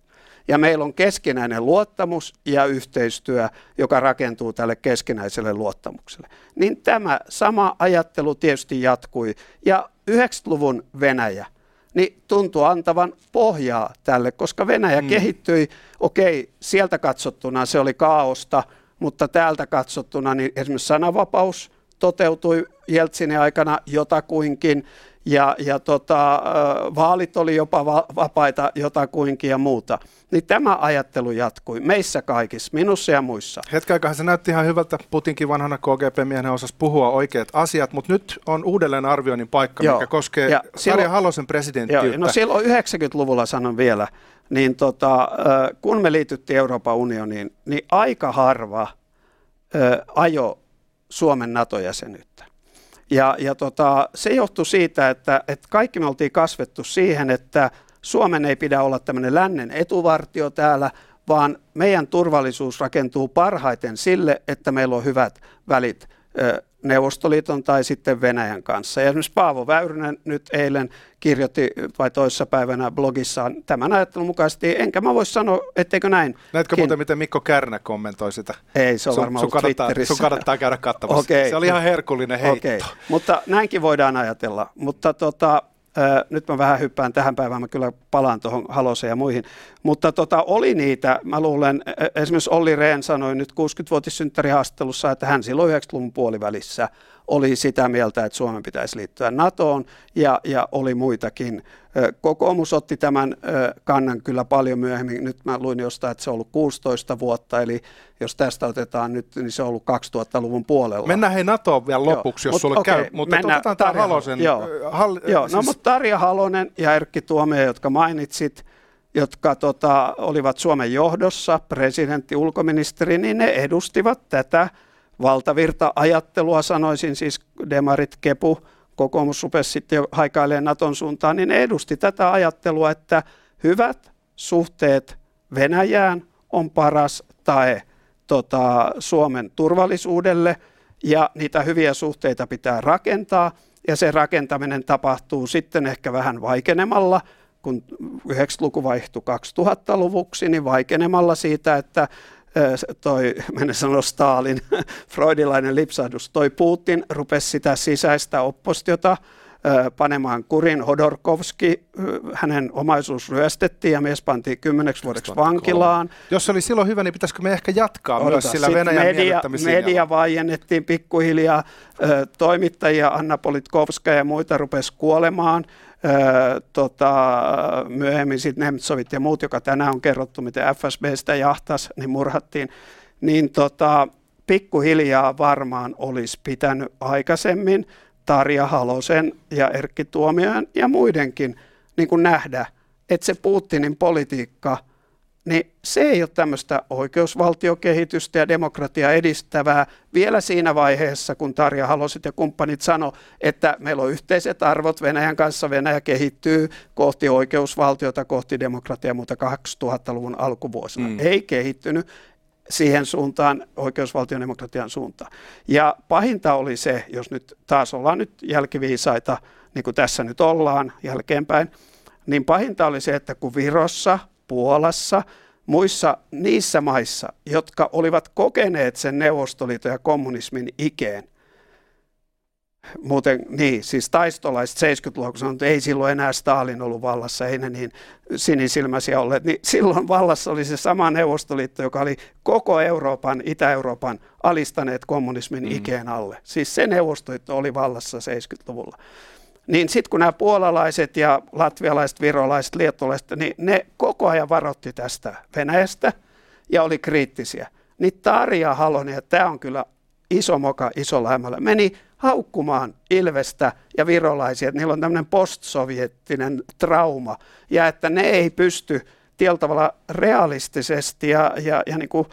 Ja meillä on keskinäinen luottamus ja yhteistyö, joka rakentuu tälle keskinäiselle luottamukselle. Niin tämä sama ajattelu tietysti jatkui. Ja 90-luvun Venäjä niin tuntuu antavan pohjaa tälle, koska Venäjä mm. kehittyi, okei, sieltä katsottuna se oli kaaosta, mutta täältä katsottuna niin esimerkiksi sananvapaus toteutui Jeltsinin aikana jotakuinkin ja, ja tota, vaalit oli jopa va- vapaita jotakuinkin ja muuta. Niin tämä ajattelu jatkui meissä kaikissa, minussa ja muissa. Hetken aikaa se näytti ihan hyvältä. Putinkin vanhana KGP-miehenä osasi puhua oikeat asiat, mutta nyt on uudelleen arvioinnin paikka, joo. mikä koskee ja Sarja Halosen presidenttiyttä. Joo, no silloin 90-luvulla sanon vielä, niin tota, kun me liityttiin Euroopan unioniin, niin aika harva ajo Suomen NATO-jäsenyyttä. Ja, ja tota, se johtui siitä, että, että kaikki me oltiin kasvettu siihen, että Suomen ei pidä olla tämmöinen lännen etuvartio täällä, vaan meidän turvallisuus rakentuu parhaiten sille, että meillä on hyvät välit Neuvostoliiton tai sitten Venäjän kanssa. Ja esimerkiksi Paavo Väyrynen nyt eilen kirjoitti vai toissapäivänä blogissaan tämän ajattelun mukaisesti, enkä mä voi sanoa, etteikö näin. Näetkö muuten, miten Mikko Kärnä kommentoi sitä? Ei, se on sun, varmaan sun kannattaa, sun kannattaa käydä katsomassa. Okay. Se oli ihan herkullinen heitto. Okay. Mutta näinkin voidaan ajatella. Mutta tota, nyt mä vähän hyppään tähän päivään, mä kyllä palaan tuohon Haloseen ja muihin. Mutta tota, oli niitä, mä luulen, esimerkiksi Olli Rehn sanoi nyt 60-vuotissynttärihaastattelussa, että hän silloin 90-luvun puolivälissä oli sitä mieltä, että Suomen pitäisi liittyä NATOon ja, ja oli muitakin. Kokoomus otti tämän kannan kyllä paljon myöhemmin. Nyt mä luin jostain, että se on ollut 16 vuotta, eli jos tästä otetaan nyt, niin se on ollut 2000-luvun puolella. Mennään hei NATOon vielä lopuksi, joo, jos sulle okay, käy, mutta mennään, otetaan tämä Halosen. Joo, hall, joo no, siis... no mutta Tarja Halonen ja Erkki Tuomio, jotka mainitsit, jotka tota, olivat Suomen johdossa, presidentti, ulkoministeri, niin ne edustivat tätä valtavirta-ajattelua, sanoisin siis demarit, kepu, kokoomus rupesi sitten jo haikailemaan Naton suuntaan, niin edusti tätä ajattelua, että hyvät suhteet Venäjään on paras tae tota, Suomen turvallisuudelle ja niitä hyviä suhteita pitää rakentaa. Ja se rakentaminen tapahtuu sitten ehkä vähän vaikenemalla, kun 90-luku vaihtui 2000-luvuksi, niin vaikenemalla siitä, että toi, mennä sanoa Stalin, freudilainen lipsahdus, toi Putin rupesi sitä sisäistä oppostiota panemaan kurin. Hodorkovski, hänen omaisuus ryöstettiin ja mies pantiin kymmeneksi vuodeksi vankilaan. Jos se oli silloin hyvä, niin pitäisikö me ehkä jatkaa Odota, myös sillä Venäjän media, media vaijennettiin pikkuhiljaa. Toimittajia Anna Politkovska ja muita rupesi kuolemaan. Tota, myöhemmin sitten Nemtsovit ja muut, joka tänään on kerrottu, miten FSB sitä jahtas, niin murhattiin. Niin tota, pikkuhiljaa varmaan olisi pitänyt aikaisemmin Tarja Halosen ja Erkki Tuomiojan ja muidenkin niin kuin nähdä, että se Putinin politiikka, niin se ei ole tämmöistä oikeusvaltiokehitystä ja demokratiaa edistävää vielä siinä vaiheessa, kun Tarja Haloset ja kumppanit sano, että meillä on yhteiset arvot Venäjän kanssa, Venäjä kehittyy kohti oikeusvaltiota, kohti demokratiaa, mutta 2000-luvun alkuvuosina mm. ei kehittynyt siihen suuntaan, oikeusvaltion demokratian suuntaan. Ja pahinta oli se, jos nyt taas ollaan nyt jälkiviisaita, niin kuin tässä nyt ollaan jälkeenpäin, niin pahinta oli se, että kun Virossa, Puolassa, muissa niissä maissa, jotka olivat kokeneet sen Neuvostoliiton ja kommunismin ikeen, Muuten niin, siis taistolaiset 70-luvulla, kun että ei silloin enää Stalin ollut vallassa, ei ne niin sinisilmäisiä olleet, niin silloin vallassa oli se sama Neuvostoliitto, joka oli koko Euroopan, Itä-Euroopan alistaneet kommunismin mm. ikeen alle. Siis se Neuvostoliitto oli vallassa 70-luvulla. Niin sitten kun nämä puolalaiset ja latvialaiset, virolaiset, liettolaiset, niin ne koko ajan varotti tästä Venäjästä ja oli kriittisiä. Niin Tarja Halonen, ja tämä on kyllä iso moka isolla hämällä, meni haukkumaan Ilvestä ja virolaisia, että niillä on tämmöinen postsoviettinen trauma ja että ne ei pysty tietyllä tavalla realistisesti ja, ja, ja niin kuin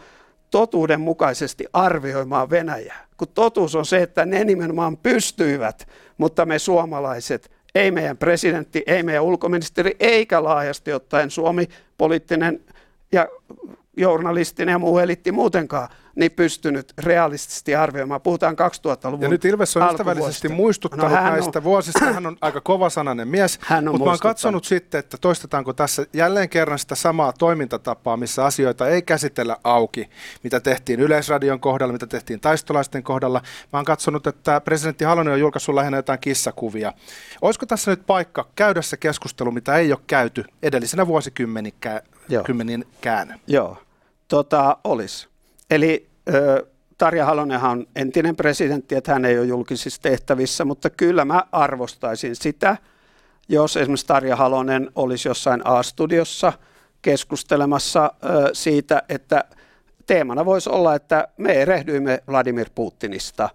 totuudenmukaisesti arvioimaan Venäjää. Kun totuus on se, että ne nimenomaan pystyivät, mutta me suomalaiset, ei meidän presidentti, ei meidän ulkoministeri, eikä laajasti ottaen Suomi poliittinen ja journalistinen ja muu elitti muutenkaan niin pystynyt realistisesti arvioimaan. Puhutaan 2000-luvun Ja nyt Ilves on ystävällisesti muistuttanut no, näistä on, vuosista. Hän on aika kovasanainen mies, hän mutta mä oon katsonut sitten, että toistetaanko tässä jälleen kerran sitä samaa toimintatapaa, missä asioita ei käsitellä auki, mitä tehtiin Yleisradion kohdalla, mitä tehtiin taistolaisten kohdalla. Mä oon katsonut, että presidentti Halonen on julkaissut lähinnä jotain kissakuvia. Olisiko tässä nyt paikka käydä se keskustelu, mitä ei ole käyty edellisenä vuosikymmenikään? Joo, tota, olisi. Eli Tarja Halonenhan on entinen presidentti, että hän ei ole julkisissa tehtävissä, mutta kyllä mä arvostaisin sitä, jos esimerkiksi Tarja Halonen olisi jossain A-studiossa keskustelemassa siitä, että teemana voisi olla, että me erehdyimme Vladimir Putinista.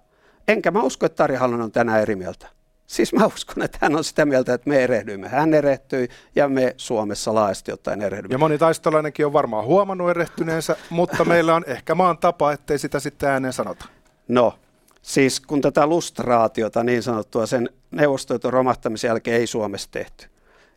Enkä mä usko, että Tarja Halonen on tänään eri mieltä. Siis mä uskon, että hän on sitä mieltä, että me erehdyimme. Hän erehtyi ja me Suomessa laajasti ottaen erehdyimme. Ja moni taistolainenkin on varmaan huomannut erehtyneensä, mutta meillä on ehkä maan tapa, ettei sitä sitten ääneen sanota. No, siis kun tätä lustraatiota niin sanottua sen neuvostoiton romahtamisen jälkeen ei Suomessa tehty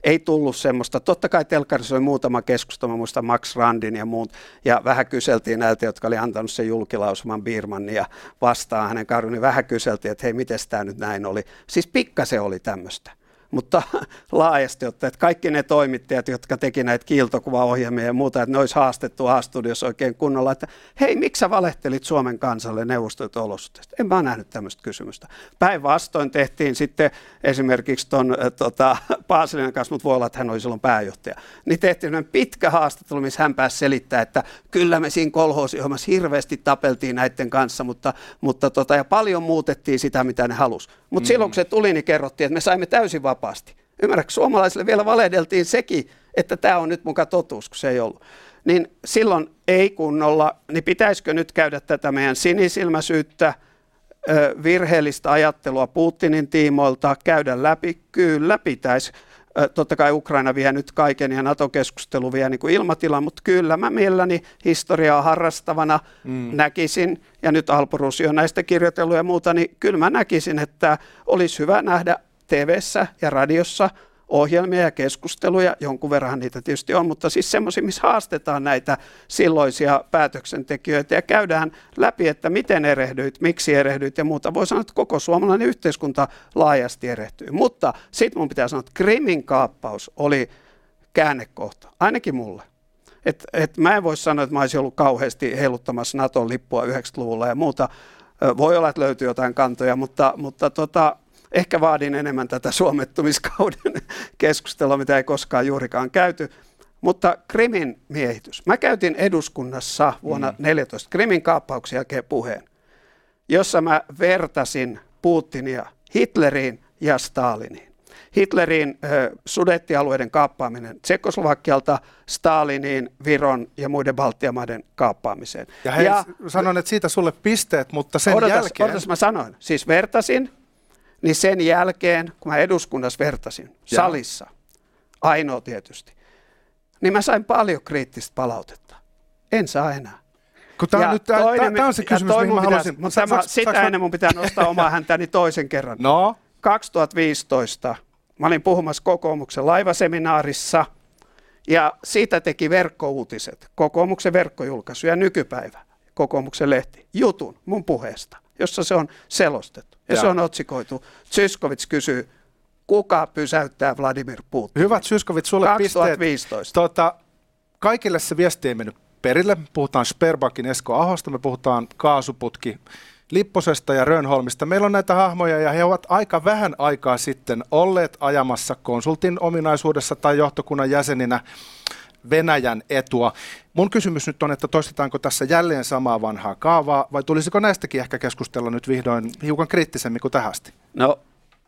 ei tullut semmoista. Totta kai telkkarissa oli muutama keskustelu, muista Max Randin ja muut, ja vähän kyseltiin näiltä, jotka oli antanut sen julkilausuman Birman ja vastaan hänen karun, niin vähän kyseltiin, että hei, miten tämä nyt näin oli. Siis pikkasen oli tämmöistä mutta laajasti ottaen, että kaikki ne toimittajat, jotka teki näitä kiiltokuvaohjelmia ja muuta, että ne olisi haastettu A-studiossa oikein kunnolla, että hei, miksi sä valehtelit Suomen kansalle neuvostojen olosuhteista? En mä nähnyt tämmöistä kysymystä. Päinvastoin tehtiin sitten esimerkiksi tuon äh, tota, Paasilinen kanssa, mutta voi olla, että hän oli silloin pääjohtaja, niin tehtiin pitkä haastattelu, missä hän pääsi selittämään, että kyllä me siinä kolhoosiohjelmassa hirveästi tapeltiin näiden kanssa, mutta, mutta tota, ja paljon muutettiin sitä, mitä ne halusi. Mutta mm. silloin kun se tuli, niin kerrottiin, että me saimme täysin vapaasti. Ymmärrätkö, suomalaisille vielä valehdeltiin sekin, että tämä on nyt muka totuus, kun se ei ollut. Niin silloin ei kunnolla, niin pitäisikö nyt käydä tätä meidän sinisilmäisyyttä, virheellistä ajattelua Putinin tiimoilta käydä läpi? Kyllä pitäisi. Totta kai Ukraina vie nyt kaiken ja NATO-keskustelu vie niin kuin mutta kyllä mä mielelläni historiaa harrastavana mm. näkisin, ja nyt Alporusi on näistä kirjoitellut ja muuta, niin kyllä mä näkisin, että olisi hyvä nähdä tv ja radiossa – ohjelmia ja keskusteluja, jonkun verran niitä tietysti on, mutta siis semmoisia, missä haastetaan näitä silloisia päätöksentekijöitä ja käydään läpi, että miten erehdyit, miksi erehdyit ja muuta. Voi sanoa, että koko suomalainen yhteiskunta laajasti erehtyy. Mutta sitten mun pitää sanoa, että Krimin kaappaus oli käännekohta, ainakin mulle. Et, et mä en voi sanoa, että mä olisin ollut kauheasti heiluttamassa Naton lippua 90-luvulla ja muuta. Voi olla, että löytyy jotain kantoja, mutta, mutta tota, Ehkä vaadin enemmän tätä suomettumiskauden keskustelua, mitä ei koskaan juurikaan käyty. Mutta Krimin miehitys. Mä käytin eduskunnassa vuonna 2014 mm. Krimin kaappauksen jälkeen puheen, jossa mä vertasin Putinia Hitleriin ja Staliniin. Hitlerin äh, sudettialueiden kaappaaminen Tsekoslovakialta, Staliniin, Viron ja muiden Baltian maiden kaappaamiseen. Ja, hei, ja sanon, että siitä sulle pisteet, mutta sen odotas, jälkeen... Odotas, mä sanoin. Siis vertasin niin sen jälkeen, kun mä eduskunnassa vertasin, ja. salissa, ainoa tietysti, niin mä sain paljon kriittistä palautetta. En saa enää. Kun tämä, on, nyt, tämä, toinen, tämä on se kysymys, mihin mä haluaisin... Mutta tämä, sitä sa, ennen mun pitää nostaa omaa häntäni toisen kerran. No? 2015 mä olin puhumassa kokoomuksen laivaseminaarissa ja siitä teki verkkouutiset, kokoomuksen verkkojulkaisu ja nykypäivä, kokoomuksen lehti, jutun mun puheesta, jossa se on selostettu. Ja, ja. se on otsikoitu. Zyskovits kysyy, kuka pysäyttää Vladimir Putin? Hyvät Zyskovits, sulle 2015. pisteet. Tota, kaikille se viesti ei mennyt perille. Puhutaan Sperbakin Esko Ahosta, me puhutaan kaasuputki Lipposesta ja Rönholmista. Meillä on näitä hahmoja ja he ovat aika vähän aikaa sitten olleet ajamassa konsultin ominaisuudessa tai johtokunnan jäseninä Venäjän etua. Mun kysymys nyt on, että toistetaanko tässä jälleen samaa vanhaa kaavaa, vai tulisiko näistäkin ehkä keskustella nyt vihdoin hiukan kriittisemmin kuin tähästi? No,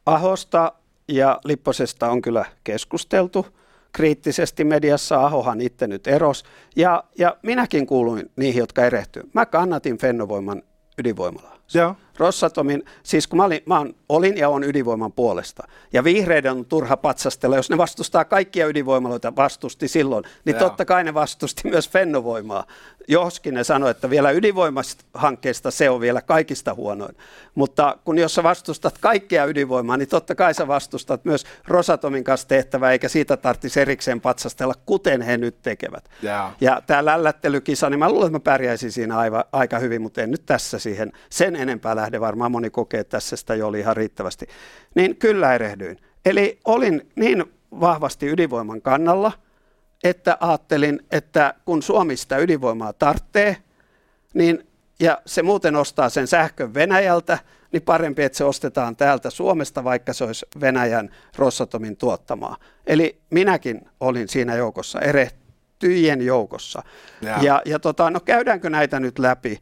Ahosta ja Lipposesta on kyllä keskusteltu kriittisesti mediassa. Ahohan itse nyt eros. Ja, ja minäkin kuuluin niihin, jotka erehtyivät. Mä kannatin Fennovoiman ydinvoimalaa. Joo. Rossatomin, siis kun mä olin, mä olin ja on ydinvoiman puolesta, ja vihreiden on turha patsastella, jos ne vastustaa kaikkia ydinvoimaloita, vastusti silloin, niin Joo. totta kai ne vastusti myös fennovoimaa. Joskin ne sanoi, että vielä ydinvoimahankkeesta se on vielä kaikista huonoin. Mutta kun jos sä vastustat kaikkea ydinvoimaa, niin totta kai sä vastustat myös Rosatomin kanssa tehtävää, eikä siitä tarvitsisi erikseen patsastella, kuten he nyt tekevät. Yeah. Ja tämä lällättelykisa, niin mä luulen, että mä pärjäisin siinä aivan, aika hyvin, mutta en nyt tässä siihen sen enempää lähde. Varmaan moni kokee, että tässä sitä jo oli ihan riittävästi. Niin kyllä erehdyin. Eli olin niin vahvasti ydinvoiman kannalla – että ajattelin, että kun Suomi sitä ydinvoimaa tarvitsee, niin, ja se muuten ostaa sen sähkön Venäjältä, niin parempi, että se ostetaan täältä Suomesta, vaikka se olisi Venäjän Rossatomin tuottamaa. Eli minäkin olin siinä joukossa, erehtyjien joukossa. Ja, ja, ja tota, no käydäänkö näitä nyt läpi?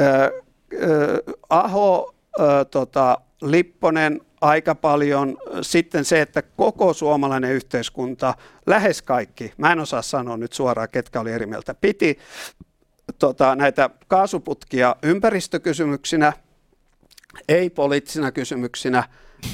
Ö, ö, Aho, ö, tota, Lipponen, aika paljon. Sitten se, että koko suomalainen yhteiskunta, lähes kaikki, mä en osaa sanoa nyt suoraan, ketkä oli eri mieltä, piti tota, näitä kaasuputkia ympäristökysymyksinä, ei poliittisina kysymyksinä,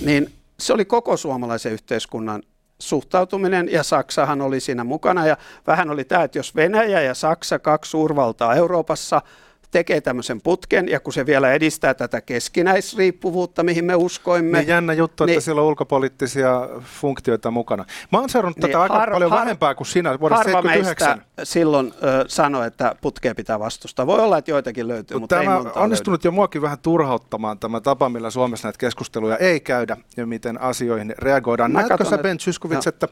niin se oli koko suomalaisen yhteiskunnan suhtautuminen, ja Saksahan oli siinä mukana, ja vähän oli tämä, että jos Venäjä ja Saksa, kaksi suurvaltaa Euroopassa, tekee tämmöisen putken, ja kun se vielä edistää tätä keskinäisriippuvuutta, mihin me uskoimme. Niin jännä juttu, niin, että siellä on ulkopoliittisia funktioita mukana. Mä oon seurannut niin tätä aika har, paljon har, vähempää kuin sinä vuodesta harva 79. silloin ö, sanoi, että putkea pitää vastustaa. Voi olla, että joitakin löytyy, mutta tämä ei monta onnistunut löydy. jo muakin vähän turhauttamaan tämä tapa, millä Suomessa näitä keskusteluja ei käydä ja miten asioihin reagoidaan. Mä Näetkö sä, Ben Zyskowicz, että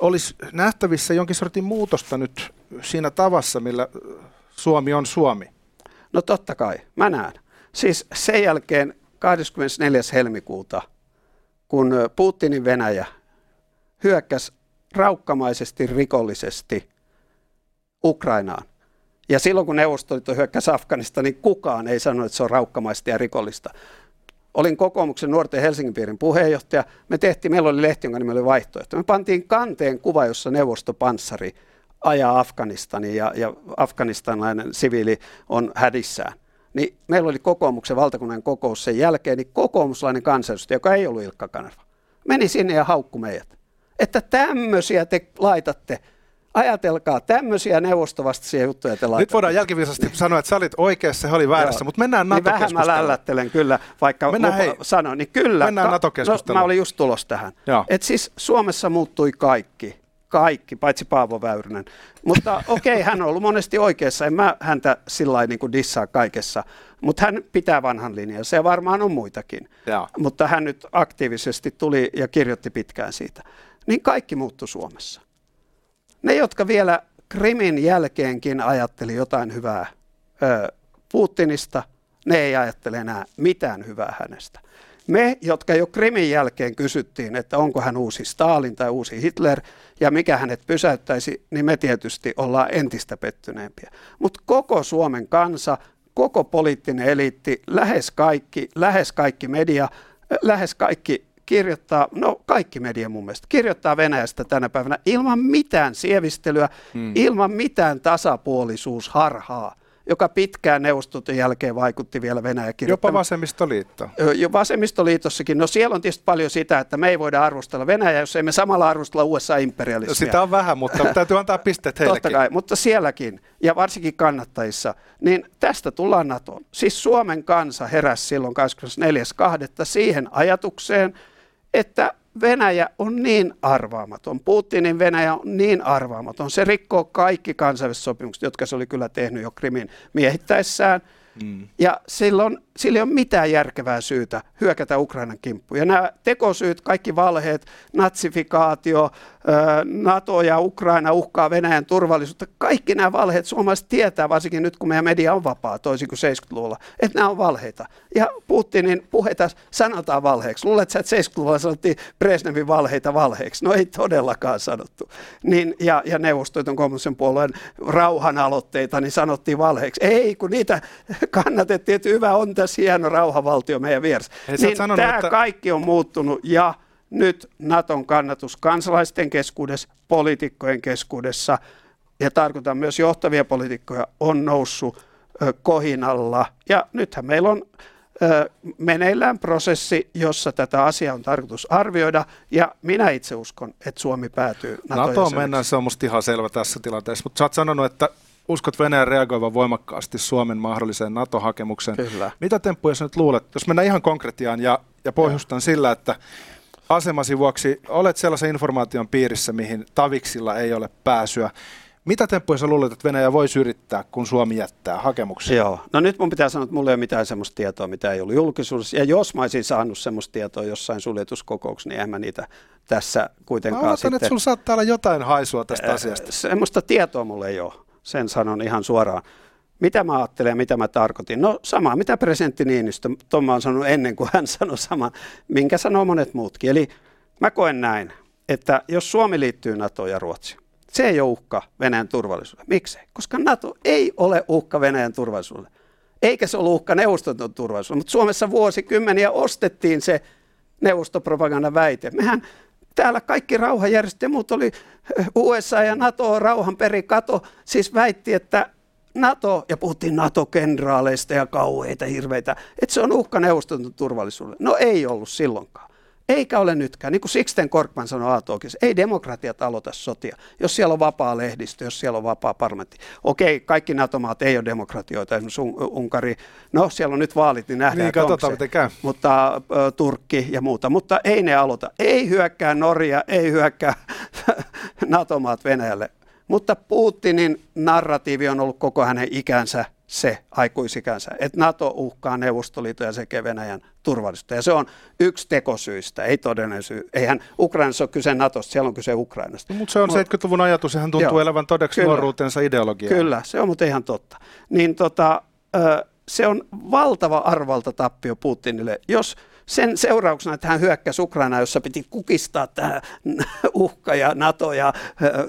olisi nähtävissä jonkin sortin muutosta nyt siinä tavassa, millä Suomi on Suomi? No totta kai, mä näen. Siis sen jälkeen 24. helmikuuta, kun Putinin Venäjä hyökkäsi raukkamaisesti, rikollisesti Ukrainaan. Ja silloin kun Neuvostoliitto hyökkäsi Afganista, niin kukaan ei sanonut, että se on raukkamaista ja rikollista. Olin kokoomuksen nuorten Helsingin piirin puheenjohtaja. Me tehtiin, meillä oli lehti, jonka nimi oli vaihtoehto. Me pantiin kanteen kuva, jossa neuvostopanssari ajaa Afganistani ja, ja afganistanainen siviili on hädissään. Niin meillä oli kokoomuksen valtakunnan kokous sen jälkeen, niin kokoomuslainen kansanedustaja, joka ei ollut Ilkka Kanerva, meni sinne ja haukku meidät. Että tämmöisiä te laitatte Ajatelkaa, tämmöisiä neuvostovastaisia juttuja te laitatte. Nyt voidaan jälkiviisasti sanoa, että sä olit oikeassa, he oli väärässä, mutta mennään nato Niin vähän mä lällättelen kyllä, vaikka mennään, hei, sanon, niin kyllä. Mennään nato no, mä olin just tulos tähän. että siis Suomessa muuttui kaikki kaikki, paitsi Paavo Väyrynen. Mutta okei, okay, hän on ollut monesti oikeassa, en mä häntä sillä niin kuin dissaa kaikessa, mutta hän pitää vanhan linjan, se varmaan on muitakin. Ja. Mutta hän nyt aktiivisesti tuli ja kirjoitti pitkään siitä. Niin kaikki muuttui Suomessa. Ne, jotka vielä Krimin jälkeenkin ajatteli jotain hyvää ö, Putinista, ne ei ajattele enää mitään hyvää hänestä. Me, jotka jo Krimin jälkeen kysyttiin, että onko hän uusi Stalin tai uusi Hitler ja mikä hänet pysäyttäisi, niin me tietysti ollaan entistä pettyneempiä. Mutta koko Suomen kansa, koko poliittinen eliitti, lähes kaikki, lähes kaikki media, lähes kaikki kirjoittaa, no kaikki media mun mielestä, kirjoittaa Venäjästä tänä päivänä ilman mitään sievistelyä, hmm. ilman mitään tasapuolisuusharhaa joka pitkään neuvostoliiton jälkeen vaikutti vielä Venäjä Jopa vasemmistoliitto. Jo vasemmistoliitossakin. No siellä on tietysti paljon sitä, että me ei voida arvostella Venäjää, jos emme samalla arvostella USA-imperialismia. No, sitä on vähän, mutta täytyy antaa pisteet heillekin. Totta kai, mutta sielläkin, ja varsinkin kannattajissa, niin tästä tullaan NATOon. Siis Suomen kansa heräsi silloin 24.2. siihen ajatukseen, että Venäjä on niin arvaamaton, Putinin Venäjä on niin arvaamaton, se rikkoo kaikki kansainväliset sopimukset, jotka se oli kyllä tehnyt jo Krimin miehittäessään – Mm. Ja silloin, sillä ei ole mitään järkevää syytä hyökätä Ukrainan kimppuun. Ja nämä tekosyyt, kaikki valheet, natsifikaatio, NATO ja Ukraina uhkaa Venäjän turvallisuutta, kaikki nämä valheet suomalaiset tietää, varsinkin nyt kun meidän media on vapaa, toisin kuin 70-luvulla, että nämä on valheita. Ja Putinin puheita sanotaan valheeksi. Luulet sä, että 70-luvulla sanottiin Brezhnevin valheita valheiksi? No ei todellakaan sanottu. Niin, ja, ja Neuvostoliiton kommunistisen puolueen rauhanaloitteita niin sanottiin valheiksi. Ei, kun niitä kannatettiin, että hyvä on tässä hieno rauhavaltio meidän vieressä. Niin sanonut, tämä että... kaikki on muuttunut ja nyt Naton kannatus kansalaisten keskuudessa, poliitikkojen keskuudessa ja tarkoitan myös johtavia poliitikkoja on noussut ö, kohinalla. Ja nythän meillä on ö, meneillään prosessi, jossa tätä asiaa on tarkoitus arvioida, ja minä itse uskon, että Suomi päätyy NATO NATOon mennään, se on musta ihan selvä tässä tilanteessa, mutta sä oot sanonut, että uskot Venäjän reagoivan voimakkaasti Suomen mahdolliseen NATO-hakemukseen. Kyllä. Mitä temppuja sä nyt luulet, jos mennään ihan konkretiaan ja, ja pohjustan sillä, että asemasi vuoksi olet sellaisen informaation piirissä, mihin taviksilla ei ole pääsyä. Mitä temppuja sä luulet, että Venäjä voisi yrittää, kun Suomi jättää hakemuksen? Joo, no nyt mun pitää sanoa, että mulla ei ole mitään sellaista tietoa, mitä ei ollut julkisuudessa. Ja jos mä olisin saanut sellaista tietoa jossain suljetuskokouksessa, niin en mä niitä tässä kuitenkaan mä sitten... että sulla saattaa olla jotain haisua tästä asiasta. Semmoista tietoa mulla ei ole sen sanon ihan suoraan. Mitä mä ajattelen ja mitä mä tarkoitin? No sama, mitä presidentti Niinistö, Tomma on sanonut ennen kuin hän sanoi sama, minkä sanoo monet muutkin. Eli mä koen näin, että jos Suomi liittyy NATOon ja Ruotsi, se ei ole uhka Venäjän turvallisuudelle. Miksi? Koska NATO ei ole uhka Venäjän turvallisuudelle. Eikä se ole uhka neuvoston turvallisuudelle. Mutta Suomessa vuosikymmeniä ostettiin se neuvostopropagandan väite. Mehän täällä kaikki rauhanjärjestöt muut oli USA ja NATO rauhan perikato, siis väitti, että NATO, ja puhuttiin NATO-kenraaleista ja kauheita hirveitä, että se on uhka neuvoston turvallisuudelle. No ei ollut silloinkaan. Eikä ole nytkään. Niin kuin Sixten Korkman sanoi Aatokissa, ei demokratiat aloita sotia, jos siellä on vapaa lehdistö, jos siellä on vapaa parlamentti. Okei, kaikki NATO-maat ei ole demokratioita, esimerkiksi Unkari, no siellä on nyt vaalit, niin nähdään, niin, katsotaan, miten käy. Mutta uh, Turkki ja muuta, mutta ei ne aloita. Ei hyökkää Norja, ei hyökkää NATO-maat Venäjälle. Mutta Putinin narratiivi on ollut koko hänen ikänsä se aikuisikänsä, että NATO uhkaa Neuvostoliiton ja sekä Venäjän turvallisuutta. Ja se on yksi tekosyistä, ei todellinen syy. Eihän Ukrainassa ole kyse NATOsta, siellä on kyse Ukrainasta. No, mutta se on Mut, 70-luvun ajatus, sehän tuntuu joo, elävän todeksi kyllä, nuoruutensa ideologiaa. Kyllä, se on mutta ihan totta. Niin tota, se on valtava arvalta tappio Putinille, jos sen seurauksena, että hän hyökkäsi Ukrainaan, jossa piti kukistaa tämä uhka ja NATO ja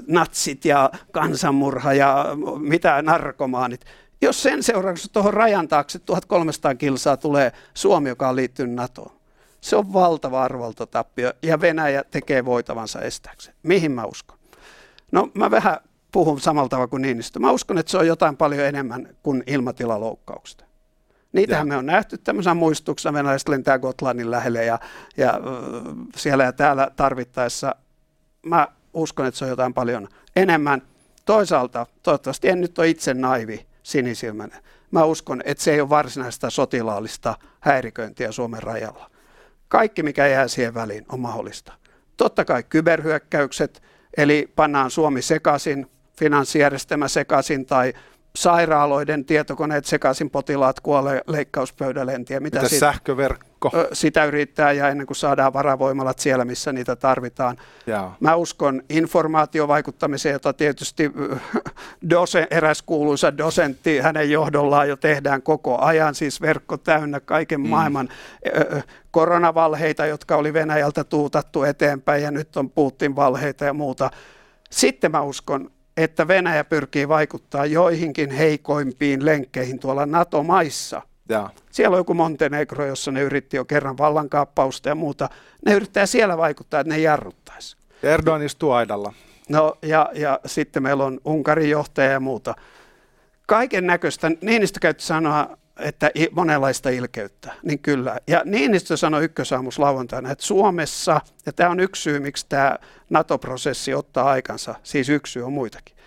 natsit ja kansanmurha ja mitä narkomaanit, jos sen seurauksena tuohon rajan taakse 1300 kilsaa tulee Suomi, joka on liittynyt NATOon, se on valtava arvoltatappio ja Venäjä tekee voitavansa estääkseen. Mihin mä uskon? No mä vähän puhun samalla tavalla kuin Niinistö. Mä uskon, että se on jotain paljon enemmän kuin ilmatilaloukkausta. Niitähän ja. me on nähty tämmöisenä muistuksena, venäläiset lentää Gotlandin lähelle ja, ja siellä ja täällä tarvittaessa mä uskon, että se on jotain paljon enemmän. Toisaalta, toivottavasti en nyt ole itse naivi sinisilmäinen. Mä uskon, että se ei ole varsinaista sotilaallista häiriköintiä Suomen rajalla. Kaikki, mikä jää siihen väliin, on mahdollista. Totta kai kyberhyökkäykset, eli pannaan Suomi sekaisin, finanssijärjestelmä sekaisin tai sairaaloiden tietokoneet sekaisin, potilaat kuolee leikkauspöydälle, en tiedä mitä, siitä, sähköverkko? Sitä yrittää ja ennen kuin saadaan varavoimalat siellä, missä niitä tarvitaan. Jaa. Mä uskon informaatiovaikuttamiseen, jota tietysti dosen, eräs kuuluisa dosentti hänen johdollaan jo tehdään koko ajan, siis verkko täynnä kaiken mm. maailman koronavalheita, jotka oli Venäjältä tuutattu eteenpäin ja nyt on Putin valheita ja muuta. Sitten mä uskon, että Venäjä pyrkii vaikuttaa joihinkin heikoimpiin lenkkeihin tuolla NATO-maissa. Ja. Siellä on joku Montenegro, jossa ne yritti jo kerran vallankaappausta ja muuta. Ne yrittää siellä vaikuttaa, että ne jarruttaisi. Erdogan istuu aidalla. No ja, ja sitten meillä on Unkarin johtaja ja muuta. Kaiken näköistä, Niinistö käytti sanoa että monenlaista ilkeyttä, niin kyllä. Ja Niinistö sanoi ykkösaamus lauantaina, että Suomessa, ja tämä on yksi syy, miksi tämä NATO-prosessi ottaa aikansa, siis yksi syy on muitakin,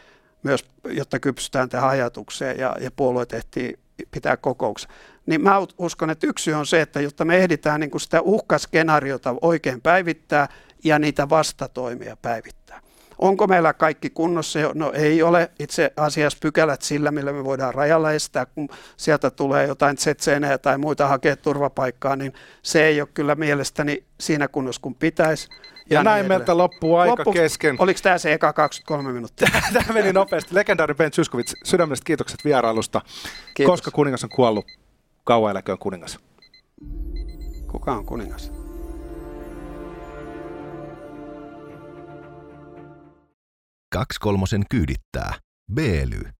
myös jotta kypsytään tähän ajatukseen ja, ja puolue tehtiin pitää kokouksia. Niin mä uskon, että yksi syy on se, että jotta me ehditään niin sitä uhkaskenaariota oikein päivittää ja niitä vastatoimia päivittää. Onko meillä kaikki kunnossa? No ei ole itse asiassa pykälät sillä, millä me voidaan rajalla estää, kun sieltä tulee jotain tsetseenejä tai muita hakea turvapaikkaa, niin se ei ole kyllä mielestäni siinä kunnossa kuin pitäisi. Ja, ja näin niin meiltä loppuu aika Loppu, kesken. Oliko tämä se eka 23 minuuttia? tämä meni nopeasti. Legendaari Ben Zyskowicz, sydämelliset kiitokset vierailusta. Kiitos. Koska kuningas on kuollut, kauan eläköön kuningas. Kuka on kuningas? Kaksi kolmosen kyydittää. Beely.